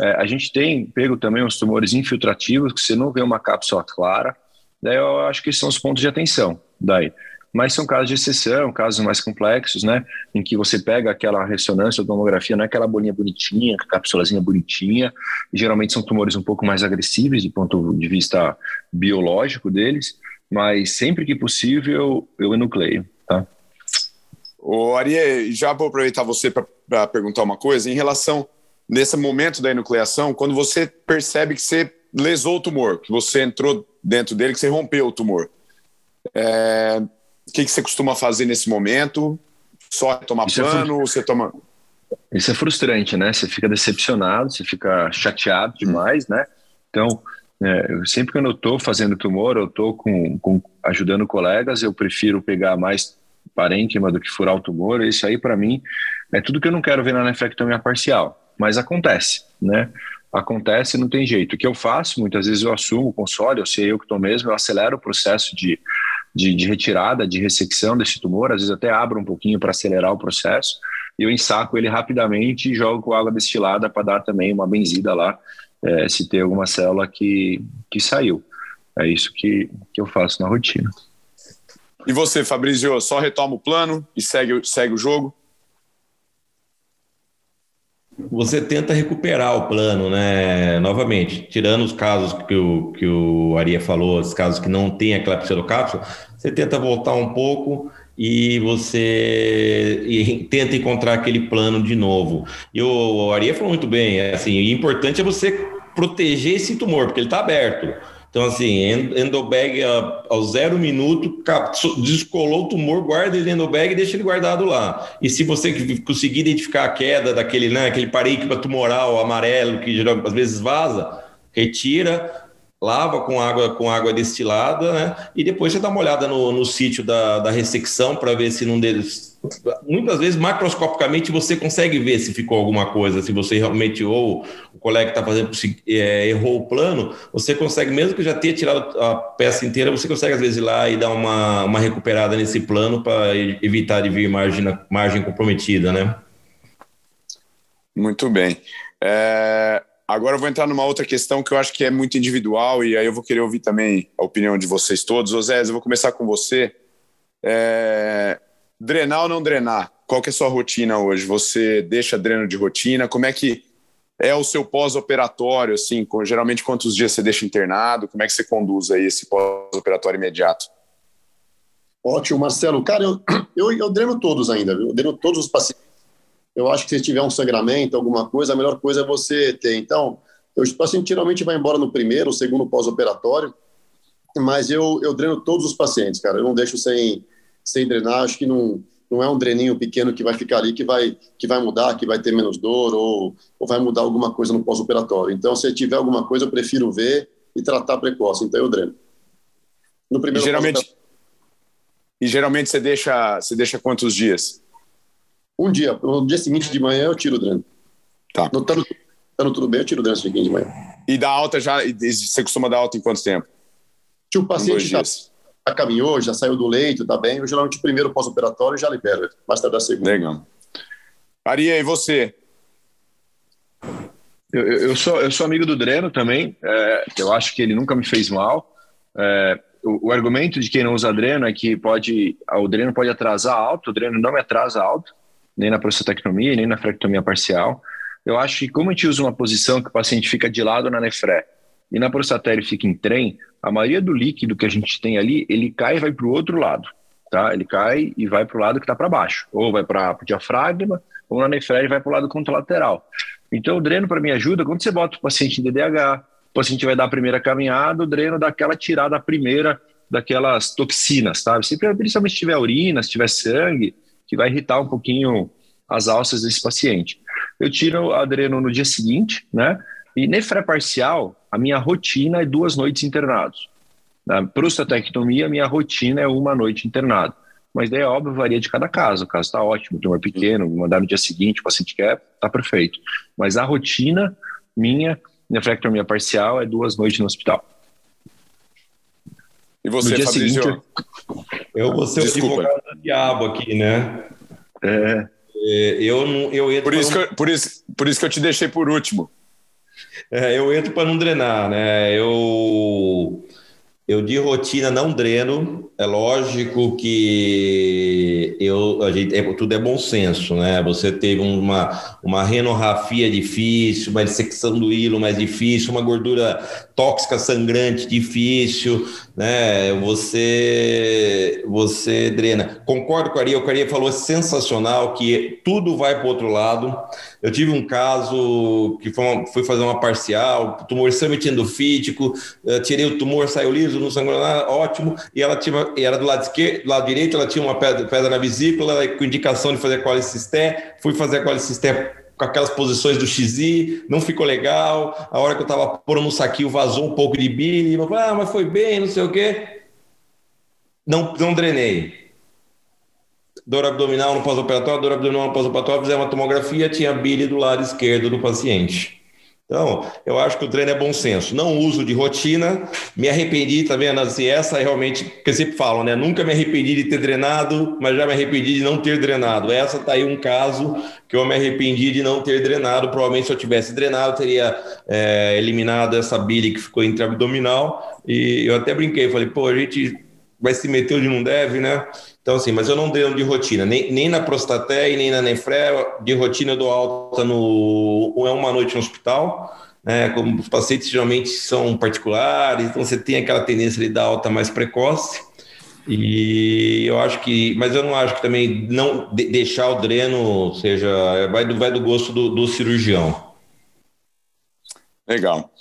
É, a gente tem pego também os tumores infiltrativos, que você não vê uma cápsula clara. Daí eu acho que são os pontos de atenção. Daí mas são casos de exceção, casos mais complexos, né, em que você pega aquela ressonância ou tomografia, não é aquela bolinha bonitinha, a cápsulazinha bonitinha, geralmente são tumores um pouco mais agressivos do ponto de vista biológico deles, mas sempre que possível eu enucleio, tá? Ô, Ari, já vou aproveitar você para perguntar uma coisa, em relação nesse momento da enucleação, quando você percebe que você lesou o tumor, que você entrou dentro dele, que você rompeu o tumor, é, o que, que você costuma fazer nesse momento? Só tomar Isso é plano é você toma. Isso é frustrante, né? Você fica decepcionado, você fica chateado demais, hum. né? Então, é, sempre que eu estou fazendo tumor, eu estou com, com, ajudando colegas, eu prefiro pegar mais parênquima do que furar o tumor. Isso aí, para mim, é tudo que eu não quero ver na nefrectomia parcial. Mas acontece, né? Acontece, não tem jeito. O que eu faço, muitas vezes eu assumo o console, eu sei eu que estou mesmo, eu acelero o processo de de, de retirada, de ressecção desse tumor, às vezes até abro um pouquinho para acelerar o processo, e eu ensaco ele rapidamente e jogo com água destilada para dar também uma benzida lá, é, se tem alguma célula que, que saiu. É isso que, que eu faço na rotina. E você, Fabrício, só retoma o plano e segue, segue o jogo? Você tenta recuperar o plano, né? Novamente, tirando os casos que o, que o Aria falou, os casos que não tem aquela pseudocápsula, você tenta voltar um pouco e você e tenta encontrar aquele plano de novo. E o, o Aria falou muito bem, assim, o importante é você proteger esse tumor, porque ele está aberto. Então, assim, endobag ao zero minuto, descolou o tumor, guarda ele endobag e deixa ele guardado lá. E se você conseguir identificar a queda daquele, né, aquele parênquima tumoral amarelo que às vezes vaza, retira, lava com água com água destilada, né? E depois você dá uma olhada no, no sítio da, da ressecção para ver se não deles. Muitas vezes, macroscopicamente, você consegue ver se ficou alguma coisa, se você realmente, ou o colega que está fazendo é, errou o plano, você consegue, mesmo que já tenha tirado a peça inteira, você consegue às vezes ir lá e dar uma, uma recuperada nesse plano para evitar de vir margem, margem comprometida, né? Muito bem. É, Agora eu vou entrar numa outra questão que eu acho que é muito individual e aí eu vou querer ouvir também a opinião de vocês todos. Osés, eu vou começar com você. É... Drenar ou não drenar? Qual que é a sua rotina hoje? Você deixa dreno de rotina? Como é que é o seu pós-operatório? Assim, geralmente quantos dias você deixa internado? Como é que você conduz aí esse pós-operatório imediato? Ótimo, Marcelo. Cara, eu, eu, eu dreno todos ainda, viu? Eu dreno todos os pacientes eu acho que se tiver um sangramento, alguma coisa, a melhor coisa é você ter. Então, eu, o paciente geralmente vai embora no primeiro, segundo pós-operatório, mas eu, eu dreno todos os pacientes, cara. Eu não deixo sem, sem drenar. Acho que não, não é um dreninho pequeno que vai ficar ali, que vai, que vai mudar, que vai ter menos dor ou, ou vai mudar alguma coisa no pós-operatório. Então, se tiver alguma coisa, eu prefiro ver e tratar precoce. Então, eu dreno. No primeiro e geralmente, e geralmente você deixa, você deixa quantos dias? Um dia, no dia seguinte de manhã eu tiro o dreno. Tá. Não estando, tudo bem, eu tiro o dreno seguinte de manhã. E da alta já, você costuma dar alta em quanto tempo? Se o paciente já, já, caminhou, já saiu do leito, tá bem, eu geralmente o primeiro pós-operatório já libero, mais tarde a segunda. Legal. Aria, e você? Eu, eu, sou, eu sou amigo do Dreno também. É, eu acho que ele nunca me fez mal. É, o, o, argumento de quem não usa Dreno é que pode, o Dreno pode atrasar alto, o Dreno não me atrasa alto nem na prostatectomia, nem na frectomia parcial. Eu acho que como a gente usa uma posição que o paciente fica de lado na nefré e na prostatéria fica em trem, a maioria do líquido que a gente tem ali, ele cai e vai para o outro lado, tá? Ele cai e vai para o lado que está para baixo, ou vai para o diafragma, ou na nefré ele vai para o lado contralateral. Então o dreno para mim ajuda quando você bota o paciente em DDH, o paciente vai dar a primeira caminhada, o dreno dá aquela tirada primeira daquelas toxinas, tá? Se, principalmente se tiver urina, se tiver sangue, que vai irritar um pouquinho as alças desse paciente. Eu tiro a adreno no dia seguinte, né? E nefré parcial, a minha rotina é duas noites internados. Na prostatectomia, a minha rotina é uma noite internado. Mas daí, é óbvio, varia de cada caso. O caso está ótimo, tumor pequeno, mandar no dia seguinte, o paciente quer, está perfeito. Mas a rotina minha, nefrectomia parcial, é duas noites no hospital. E você, no Fabrício? Seguinte, eu vou ser o advogado do diabo aqui, né? É. é eu não, eu entro por isso, que eu, por, isso, por isso que eu te deixei por último. É, eu entro para não drenar, né? Eu eu de rotina não dreno, é lógico que eu, a gente, é, tudo é bom senso, né? Você teve uma, uma renorrafia difícil, uma dissecção do hilo mais difícil, uma gordura tóxica sangrante difícil, né? Você, você drena. Concordo com a Aria, o Aria falou sensacional que tudo vai para o outro lado. Eu tive um caso que foi uma, fui fazer uma parcial, tumor extremamente endofítico, tirei o tumor, saiu liso, no sangue ótimo, e ela tinha, era do lado esquerdo, do lado direito, ela tinha uma pedra, pedra na vesícula, com indicação de fazer colecisté, fui fazer a colecisté com aquelas posições do XI, não ficou legal, a hora que eu estava pondo no saquinho vazou um pouco de bile, ah, mas foi bem, não sei o quê. Não, não drenei dor abdominal no pós-operatório, dor abdominal no pós-operatório, fizemos uma tomografia, tinha bile do lado esquerdo do paciente. Então, eu acho que o treino é bom senso. Não uso de rotina, me arrependi, tá vendo? Assim, essa é realmente, que sempre falam, né? Nunca me arrependi de ter drenado, mas já me arrependi de não ter drenado. Essa tá aí um caso que eu me arrependi de não ter drenado. Provavelmente, se eu tivesse drenado, teria é, eliminado essa bile que ficou intra-abdominal. E eu até brinquei, falei, pô, a gente vai se meter onde não deve, né? Então, assim, mas eu não dei de rotina, nem, nem na prostaté e nem na nefré, de rotina eu dou alta no, é uma noite no hospital, né, como os pacientes geralmente são particulares, então você tem aquela tendência de dar alta mais precoce, e eu acho que, mas eu não acho que também não de, deixar o dreno, seja, vai do, vai do gosto do, do cirurgião. Legal.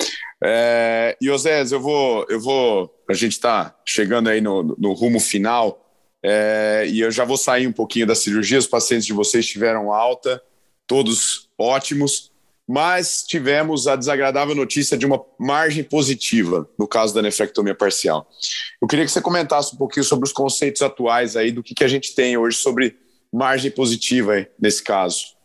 É, e Osés, eu vou, eu vou, a gente está chegando aí no, no rumo final, é, e eu já vou sair um pouquinho da cirurgia. Os pacientes de vocês tiveram alta, todos ótimos, mas tivemos a desagradável notícia de uma margem positiva no caso da nefrectomia parcial. Eu queria que você comentasse um pouquinho sobre os conceitos atuais aí do que, que a gente tem hoje sobre margem positiva nesse caso.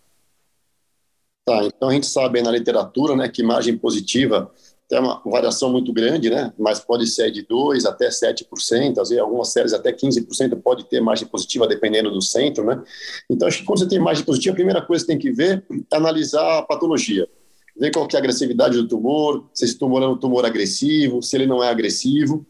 Tá, então a gente sabe na literatura né, que margem positiva tem uma variação muito grande, né? mas pode ser de 2% até 7%, às vezes algumas séries até 15% pode ter margem positiva, dependendo do centro. Né? Então, acho que quando você tem margem positiva, a primeira coisa que tem que ver é analisar a patologia. ver qual que é a agressividade do tumor, se esse tumor é um tumor agressivo, se ele não é agressivo.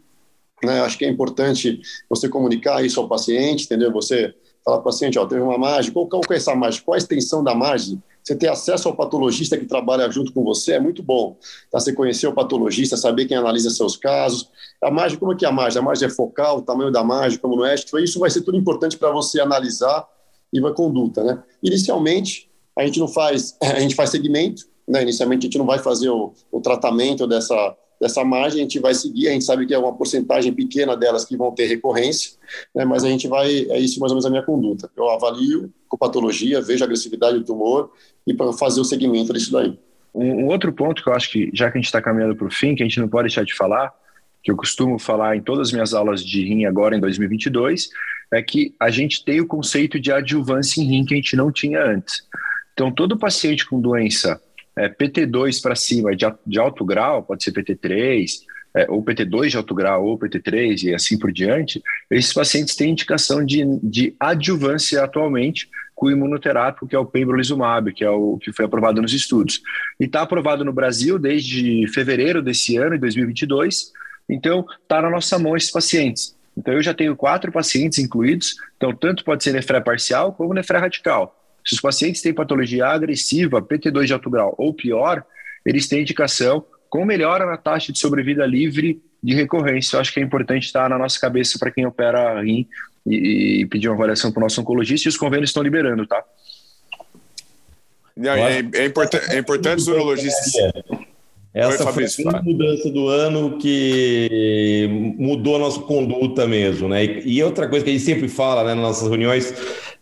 Né? Acho que é importante você comunicar isso ao paciente, entendeu? Você falar para o paciente, ó, teve uma margem, qual, qual é essa margem? Qual a extensão da margem? Você ter acesso ao patologista que trabalha junto com você é muito bom. Tá? Você conhecer o patologista, saber quem analisa seus casos. A margem, como é que é a margem? A margem é focal, o tamanho da margem, como não é? Isso vai ser tudo importante para você analisar e vai conduta, né? Inicialmente, a gente não faz, a gente faz segmento, né? Inicialmente a gente não vai fazer o, o tratamento dessa dessa margem, a gente vai seguir, a gente sabe que é uma porcentagem pequena delas que vão ter recorrência, né, mas a gente vai, é isso mais ou menos a minha conduta. Eu avalio com patologia, vejo a agressividade do tumor e para fazer o segmento disso daí. Um, um, outro ponto que eu acho que, já que a gente está caminhando para o fim, que a gente não pode deixar de falar, que eu costumo falar em todas as minhas aulas de rim agora em 2022, é que a gente tem o conceito de adjuvância em rim que a gente não tinha antes. Então, todo paciente com doença é, PT2 para cima de, de, alto grau, pode ser PT3, é, ou PT2 de alto grau, ou PT3 e assim por diante, esses pacientes têm indicação de, de adjuvância atualmente com o imunoterápico, que é o pembrolizumab, que é o que foi aprovado nos estudos. E está aprovado no Brasil desde fevereiro desse ano, em 2022, então está na nossa mão esses pacientes. Então eu já tenho quatro pacientes incluídos, então tanto pode ser nefré parcial como nefré radical. Se os pacientes têm patologia agressiva, PT2 de alto grau ou pior, eles têm indicação com melhora na taxa de sobrevida livre de recorrência. Eu acho que é importante estar na nossa cabeça para quem opera rim e, e pedir uma avaliação para o nosso oncologista e os convênios estão liberando, tá? É, é, é, importante, é importante os urologistas. Essa foi a mudança do ano que mudou a nossa conduta mesmo, né? E, e outra coisa que a gente sempre fala né, nas nossas reuniões,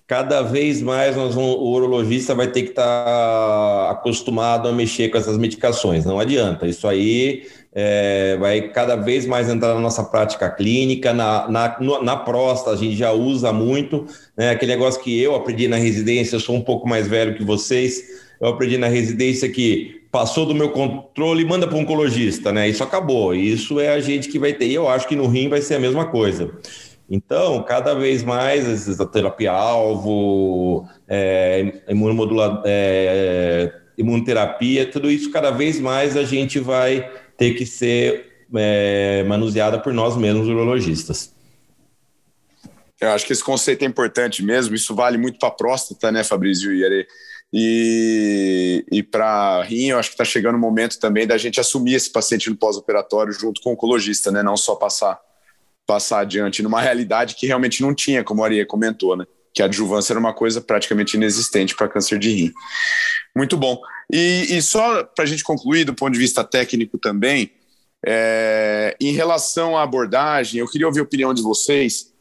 cada vez mais vamos, o urologista vai ter que estar tá acostumado a mexer com essas medicações. Não adianta. Isso aí é, vai cada vez mais entrar na nossa prática clínica, na, na, na próstata a gente já usa muito, né? aquele negócio que eu aprendi na residência, eu sou um pouco mais velho que vocês, eu aprendi na residência que passou do meu controle, manda para o oncologista, né? Isso acabou, isso é a gente que vai ter, e eu acho que no rim vai ser a mesma coisa. Então, cada vez mais a terapia-alvo, é, é, imunoterapia, tudo isso cada vez mais a gente vai ter que ser é, manuseada por nós mesmos, urologistas. Eu acho que esse conceito é importante mesmo, isso vale muito para a próstata, né, Fabrício e Iare? E, e para rim, eu acho que está chegando o momento também da gente assumir esse paciente no pós-operatório junto com o oncologista, né? Não só passar passar adiante numa realidade que realmente não tinha, como a Aria comentou, né? Que a adjuvância era uma coisa praticamente inexistente para câncer de rim. Muito bom. E, e só para a gente concluir, do ponto de vista técnico também, é, em relação à abordagem, eu queria ouvir a opinião de vocês.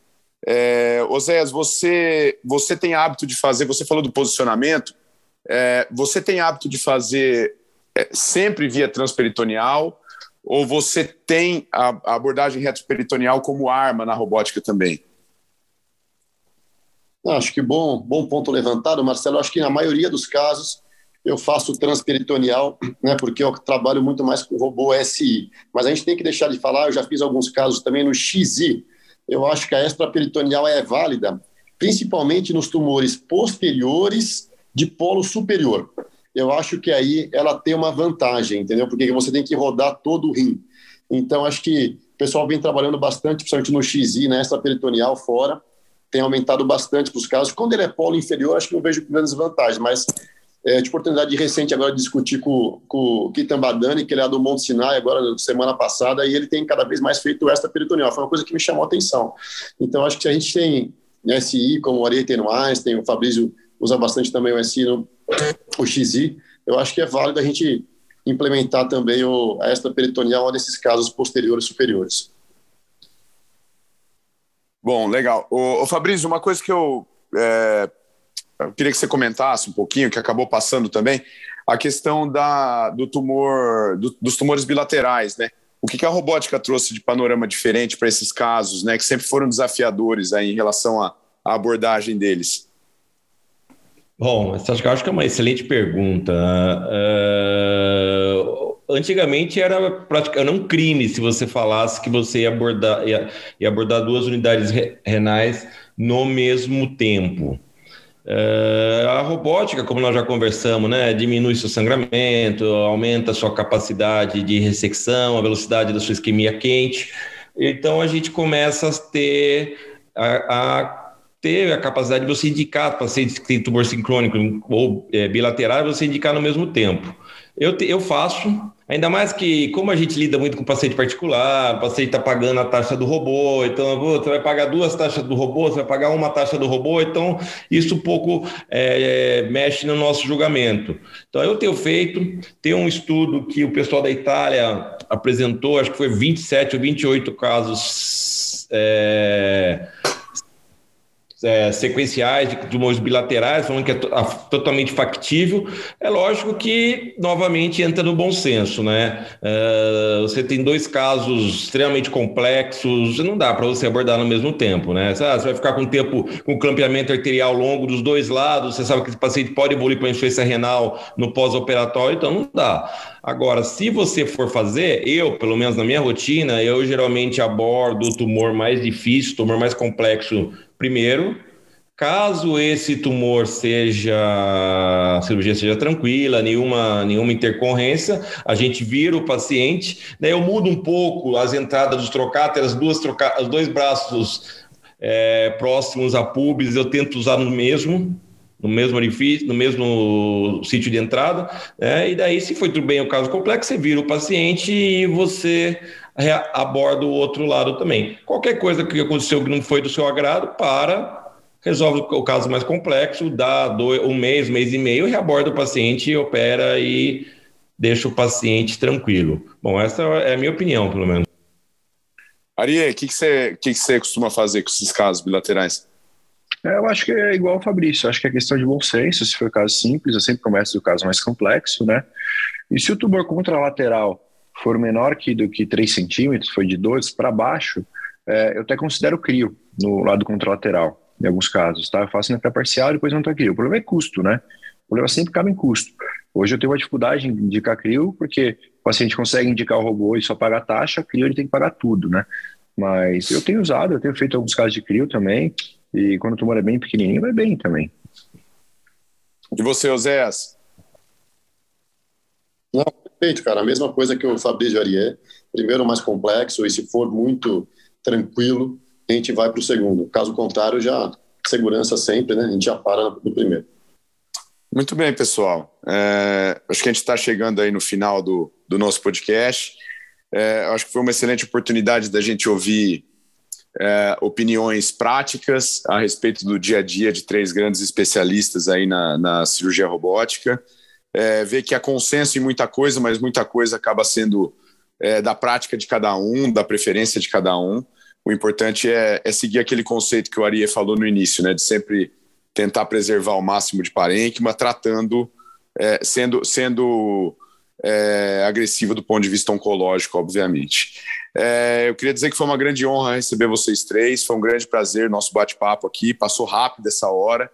É, Oséias, você, você tem hábito de fazer, você falou do posicionamento, é, você tem hábito de fazer é, sempre via transperitoneal ou você tem a, a abordagem retroperitoneal como arma na robótica também? Acho que bom, bom ponto levantado, Marcelo. Acho que na maioria dos casos eu faço transperitoneal, né, porque eu trabalho muito mais com robô SI. Mas a gente tem que deixar de falar, eu já fiz alguns casos também no XI. Eu acho que a extraperitoneal é válida, principalmente nos tumores posteriores de polo superior eu acho que aí ela tem uma vantagem, entendeu? Porque você tem que rodar todo o rim. Então, acho que o pessoal vem trabalhando bastante, principalmente no XI, né, peritoneal fora, tem aumentado bastante para os casos. Quando ele é polo inferior, acho que não vejo grandes vantagens, mas é, tive oportunidade recente agora de discutir com, com o Kitan Badani, que ele é do Monte Sinai, agora semana passada, e ele tem cada vez mais feito esta peritoneal. Foi uma coisa que me chamou a atenção. Então, acho que a gente tem SI, como o Ari tem no Einstein, o Fabrício usa bastante também o SI no, o XI, eu acho que é válido a gente implementar também o, a extraperitoneal nesses casos posteriores superiores. Bom, legal. O, o Fabrício, uma coisa que eu, é, eu, queria que você comentasse um pouquinho, que acabou passando também, a questão da, do tumor, do, dos tumores bilaterais, né? O que, que a robótica trouxe de panorama diferente para esses casos, né? Que sempre foram desafiadores aí em relação à abordagem deles. Bom, que acho que é uma excelente pergunta. Uh, antigamente era praticamente um crime se você falasse que você ia abordar, ia, ia abordar duas unidades renais no mesmo tempo. Uh, a robótica, como nós já conversamos, né, diminui seu sangramento, aumenta sua capacidade de ressecção, a velocidade da sua isquemia quente. Então a gente começa a ter a, a ter a capacidade de você indicar pacientes que têm tumor sincrônico ou é, bilateral, você indicar no mesmo tempo. Eu, te, eu faço, ainda mais que, como a gente lida muito com paciente particular, o paciente está pagando a taxa do robô, então você vai pagar duas taxas do robô, você vai pagar uma taxa do robô, então isso um pouco é, mexe no nosso julgamento. Então eu tenho feito, tem um estudo que o pessoal da Itália apresentou, acho que foi 27 ou 28 casos. É, é, sequenciais de tumores bilaterais, falando que é totalmente factível. É lógico que, novamente, entra no bom senso, né? É, você tem dois casos extremamente complexos, não dá para você abordar no mesmo tempo, né? Você, vai ficar com tempo, com clampeamento arterial longo dos dois lados, você sabe que esse paciente pode evoluir para insuficiência renal no pós-operatório, então não dá. Agora, se você for fazer, eu, pelo menos na minha rotina, eu geralmente abordo o tumor mais difícil, tumor mais complexo primeiro. Caso esse tumor seja, a cirurgia seja tranquila, nenhuma, nenhuma intercorrência, a gente vira o paciente, daí eu mudo um pouco as entradas dos trocáteres, duas troca, os dois braços é, próximos a pubis, eu tento usar no mesmo, no mesmo orifício, no mesmo sítio de entrada, né? e daí, se foi tudo bem o caso complexo, você vira o paciente e você aborda o outro lado também. Qualquer coisa que aconteceu que não foi do seu agrado, para, resolve o caso mais complexo, dá dois, um mês, mês e meio, reaborda o paciente, opera e deixa o paciente tranquilo. Bom, essa é a minha opinião, pelo menos. Ari, o que, você, que, que costuma fazer com esses casos bilaterais? É, eu acho que é igual o Fabrício, acho que é questão de bom senso, se for caso simples, eu sempre começo do caso mais complexo, né? E se o tumor contralateral for menor que do que 3 centímetros, foi de 2 para baixo, é, eu até considero crio no lado contralateral, em alguns casos, tá? Eu faço na parcial e depois não tá crio. O problema é custo, né? O problema sempre cabe em custo. Hoje eu tenho uma dificuldade em indicar crio, porque o paciente consegue indicar o robô e só paga a taxa, crio ele tem que pagar tudo, né? Mas eu tenho usado, eu tenho feito alguns casos de crio também, e quando o tumor é bem pequenininho, vai bem também. E você, Oséias? Não, perfeito, cara. A mesma coisa que o Fabrício Arié. Primeiro mais complexo, e se for muito tranquilo, a gente vai para o segundo. Caso contrário, já segurança sempre, né? A gente já para no primeiro. Muito bem, pessoal. É, acho que a gente está chegando aí no final do, do nosso podcast. É, acho que foi uma excelente oportunidade da gente ouvir é, opiniões práticas a respeito do dia a dia de três grandes especialistas aí na, na cirurgia robótica. É, ver que há consenso em muita coisa, mas muita coisa acaba sendo é, da prática de cada um, da preferência de cada um. O importante é, é seguir aquele conceito que o Arie falou no início, né, de sempre tentar preservar o máximo de parênquima, tratando, é, sendo, sendo é, agressiva do ponto de vista oncológico, obviamente. É, eu queria dizer que foi uma grande honra receber vocês três, foi um grande prazer nosso bate-papo aqui, passou rápido essa hora.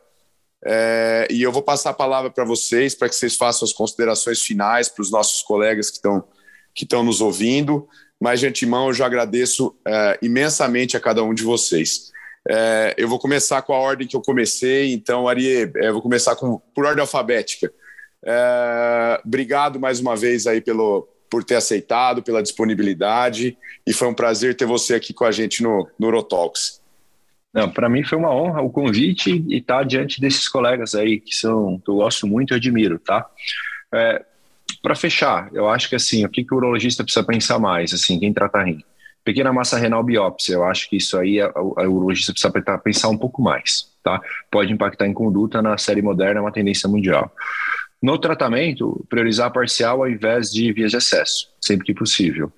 É, e eu vou passar a palavra para vocês, para que vocês façam as considerações finais para os nossos colegas que estão que estão nos ouvindo. Mas de antemão eu já agradeço é, imensamente a cada um de vocês. É, eu vou começar com a ordem que eu comecei, então, Ari, é, eu vou começar com, por ordem alfabética. É, obrigado mais uma vez aí pelo, por ter aceitado, pela disponibilidade, e foi um prazer ter você aqui com a gente no, no Urotalks. Não, para mim foi uma honra o convite e estar tá diante desses colegas aí que são, que eu gosto muito e admiro, tá? É, para fechar, eu acho que assim, o que, que o urologista precisa pensar mais, assim, quem trata rim? Pequena massa renal biópsia, eu acho que isso aí o urologista precisa pensar um pouco mais, tá? Pode impactar em conduta na série moderna, é uma tendência mundial. No tratamento, priorizar parcial ao invés de vias de excesso, sempre que possível.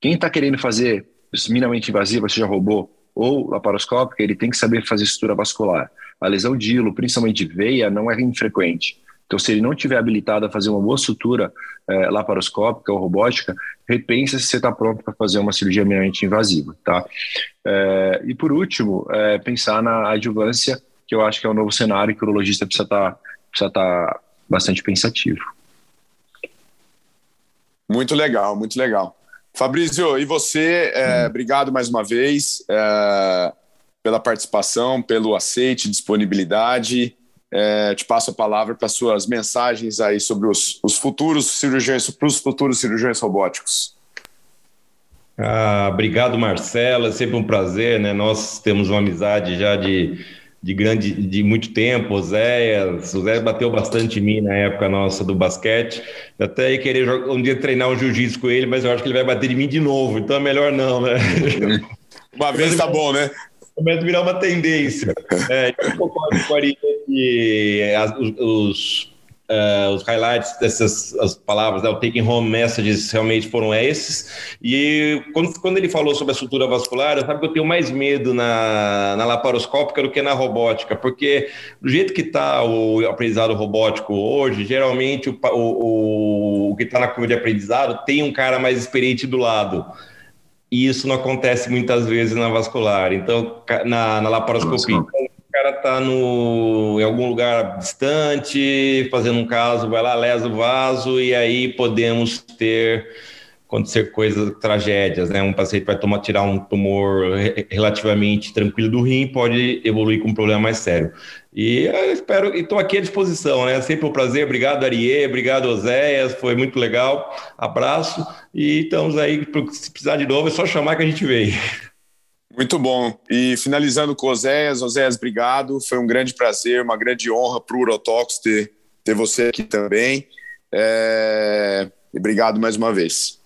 Quem está querendo fazer minimamente invasiva, seja robô ou laparoscópica, ele tem que saber fazer estrutura vascular. A lesão de hilo, principalmente de veia, não é infrequente. Então, se ele não tiver habilitado a fazer uma boa sutura é, laparoscópica ou robótica, repensa se você está pronto para fazer uma cirurgia minimamente invasiva, tá? É, e por último, é, pensar na adjuvância, que eu acho que é um novo cenário que o urologista precisa estar tá, precisa tá bastante pensativo. Muito legal, muito legal. Fabrício, e você, é, hum. obrigado mais uma vez é, pela participação, pelo aceite, disponibilidade. é, te passo a palavra para suas mensagens aí sobre os, os futuros cirurgiões, para os futuros cirurgiões robóticos. Ah, obrigado, Marcelo. É sempre um prazer, né? Nós temos uma amizade já de, de grande, de muito tempo. O Zé, o Zé bateu bastante em mim na época nossa do basquete. Eu até ia querer um dia treinar um jiu-jitsu com ele, mas eu acho que ele vai bater de mim de novo, então é melhor não, né? Uma vez tá bom, né? Começa a virar uma tendência. É, eu concordo com a Ari que os, uh, os highlights dessas as palavras, né, o taking home messages realmente foram esses. E quando, quando ele falou sobre a estrutura vascular, eu sabe que eu tenho mais medo na, na laparoscópica do que na robótica, porque do jeito que está o aprendizado robótico hoje, geralmente o, o, o que está na curva de aprendizado tem um cara mais experiente do lado. E isso não acontece muitas vezes na vascular, então na, na laparoscopia. O cara está em algum lugar distante, fazendo um caso, vai lá, lesa o vaso, e aí podemos ter acontecer coisas, tragédias, né? Um paciente vai tomar, tirar um tumor relativamente tranquilo do rim, pode evoluir com um problema mais sério. E eu espero, estou aqui à disposição, né? Sempre um prazer. Obrigado, Ariê, obrigado, Oséias, foi muito legal. Abraço e estamos aí, se precisar de novo, é só chamar que a gente vem. Muito bom. E finalizando com Oséias, Oséias, obrigado. Foi um grande prazer, uma grande honra para o Urotox ter, ter você aqui também. É... Obrigado mais uma vez.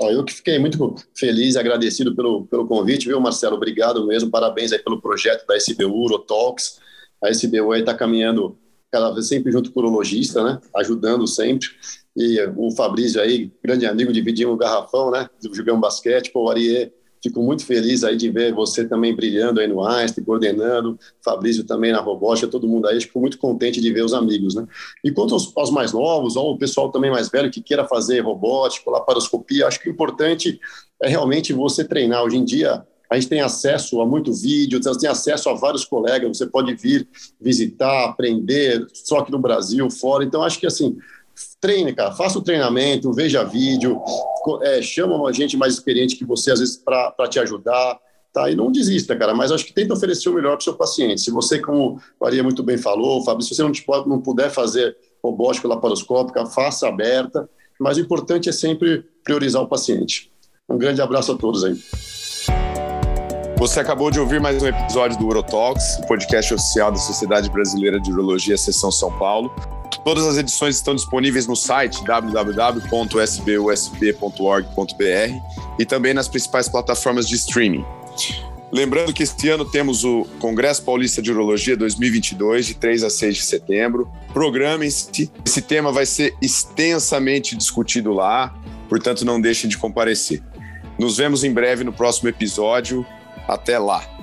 Eu que fiquei muito feliz e agradecido pelo, pelo convite, viu, Marcelo? Obrigado mesmo, parabéns aí pelo projeto da SBU, Urotalks. A SBU aí está caminhando cada vez sempre junto com o urologista, né? Ajudando sempre. E o Fabrício aí, grande amigo, dividimos o garrafão, né? Jogamos basquete, pô, o Ariê Fico muito feliz aí de ver você também brilhando aí no Einstein, coordenando, Fabrício também na robótica, todo mundo aí. Fico muito contente de ver os amigos, né? E quanto aos, aos mais novos, ou o pessoal também mais velho que queira fazer robótica, laparoscopia, acho que o importante é realmente você treinar. Hoje em dia, a gente tem acesso a muito vídeo, você tem acesso a vários colegas, você pode vir visitar, aprender, só aqui no Brasil, fora. Então, acho que assim, treine, cara, faça o treinamento, veja vídeo, é, chama uma gente mais experiente que você, às vezes, para te ajudar, tá? E não desista, cara, mas acho que tenta oferecer o melhor para o seu paciente. Se você, como Maria muito bem falou, Fábio, se você não, não puder fazer robótica laparoscópica, faça aberta, mas o importante é sempre priorizar o paciente. Um grande abraço a todos aí. Você acabou de ouvir mais um episódio do Urotalks, o podcast oficial da Sociedade Brasileira de Urologia, Seção São Paulo. Todas as edições estão disponíveis no site www.sbusp.org.br e também nas principais plataformas de streaming. Lembrando que este ano temos o Congresso Paulista de Urologia 2022, de 3 a 6 de setembro. Programem-se, esse tema vai ser extensamente discutido lá, portanto não deixem de comparecer. Nos vemos em breve no próximo episódio. Até lá!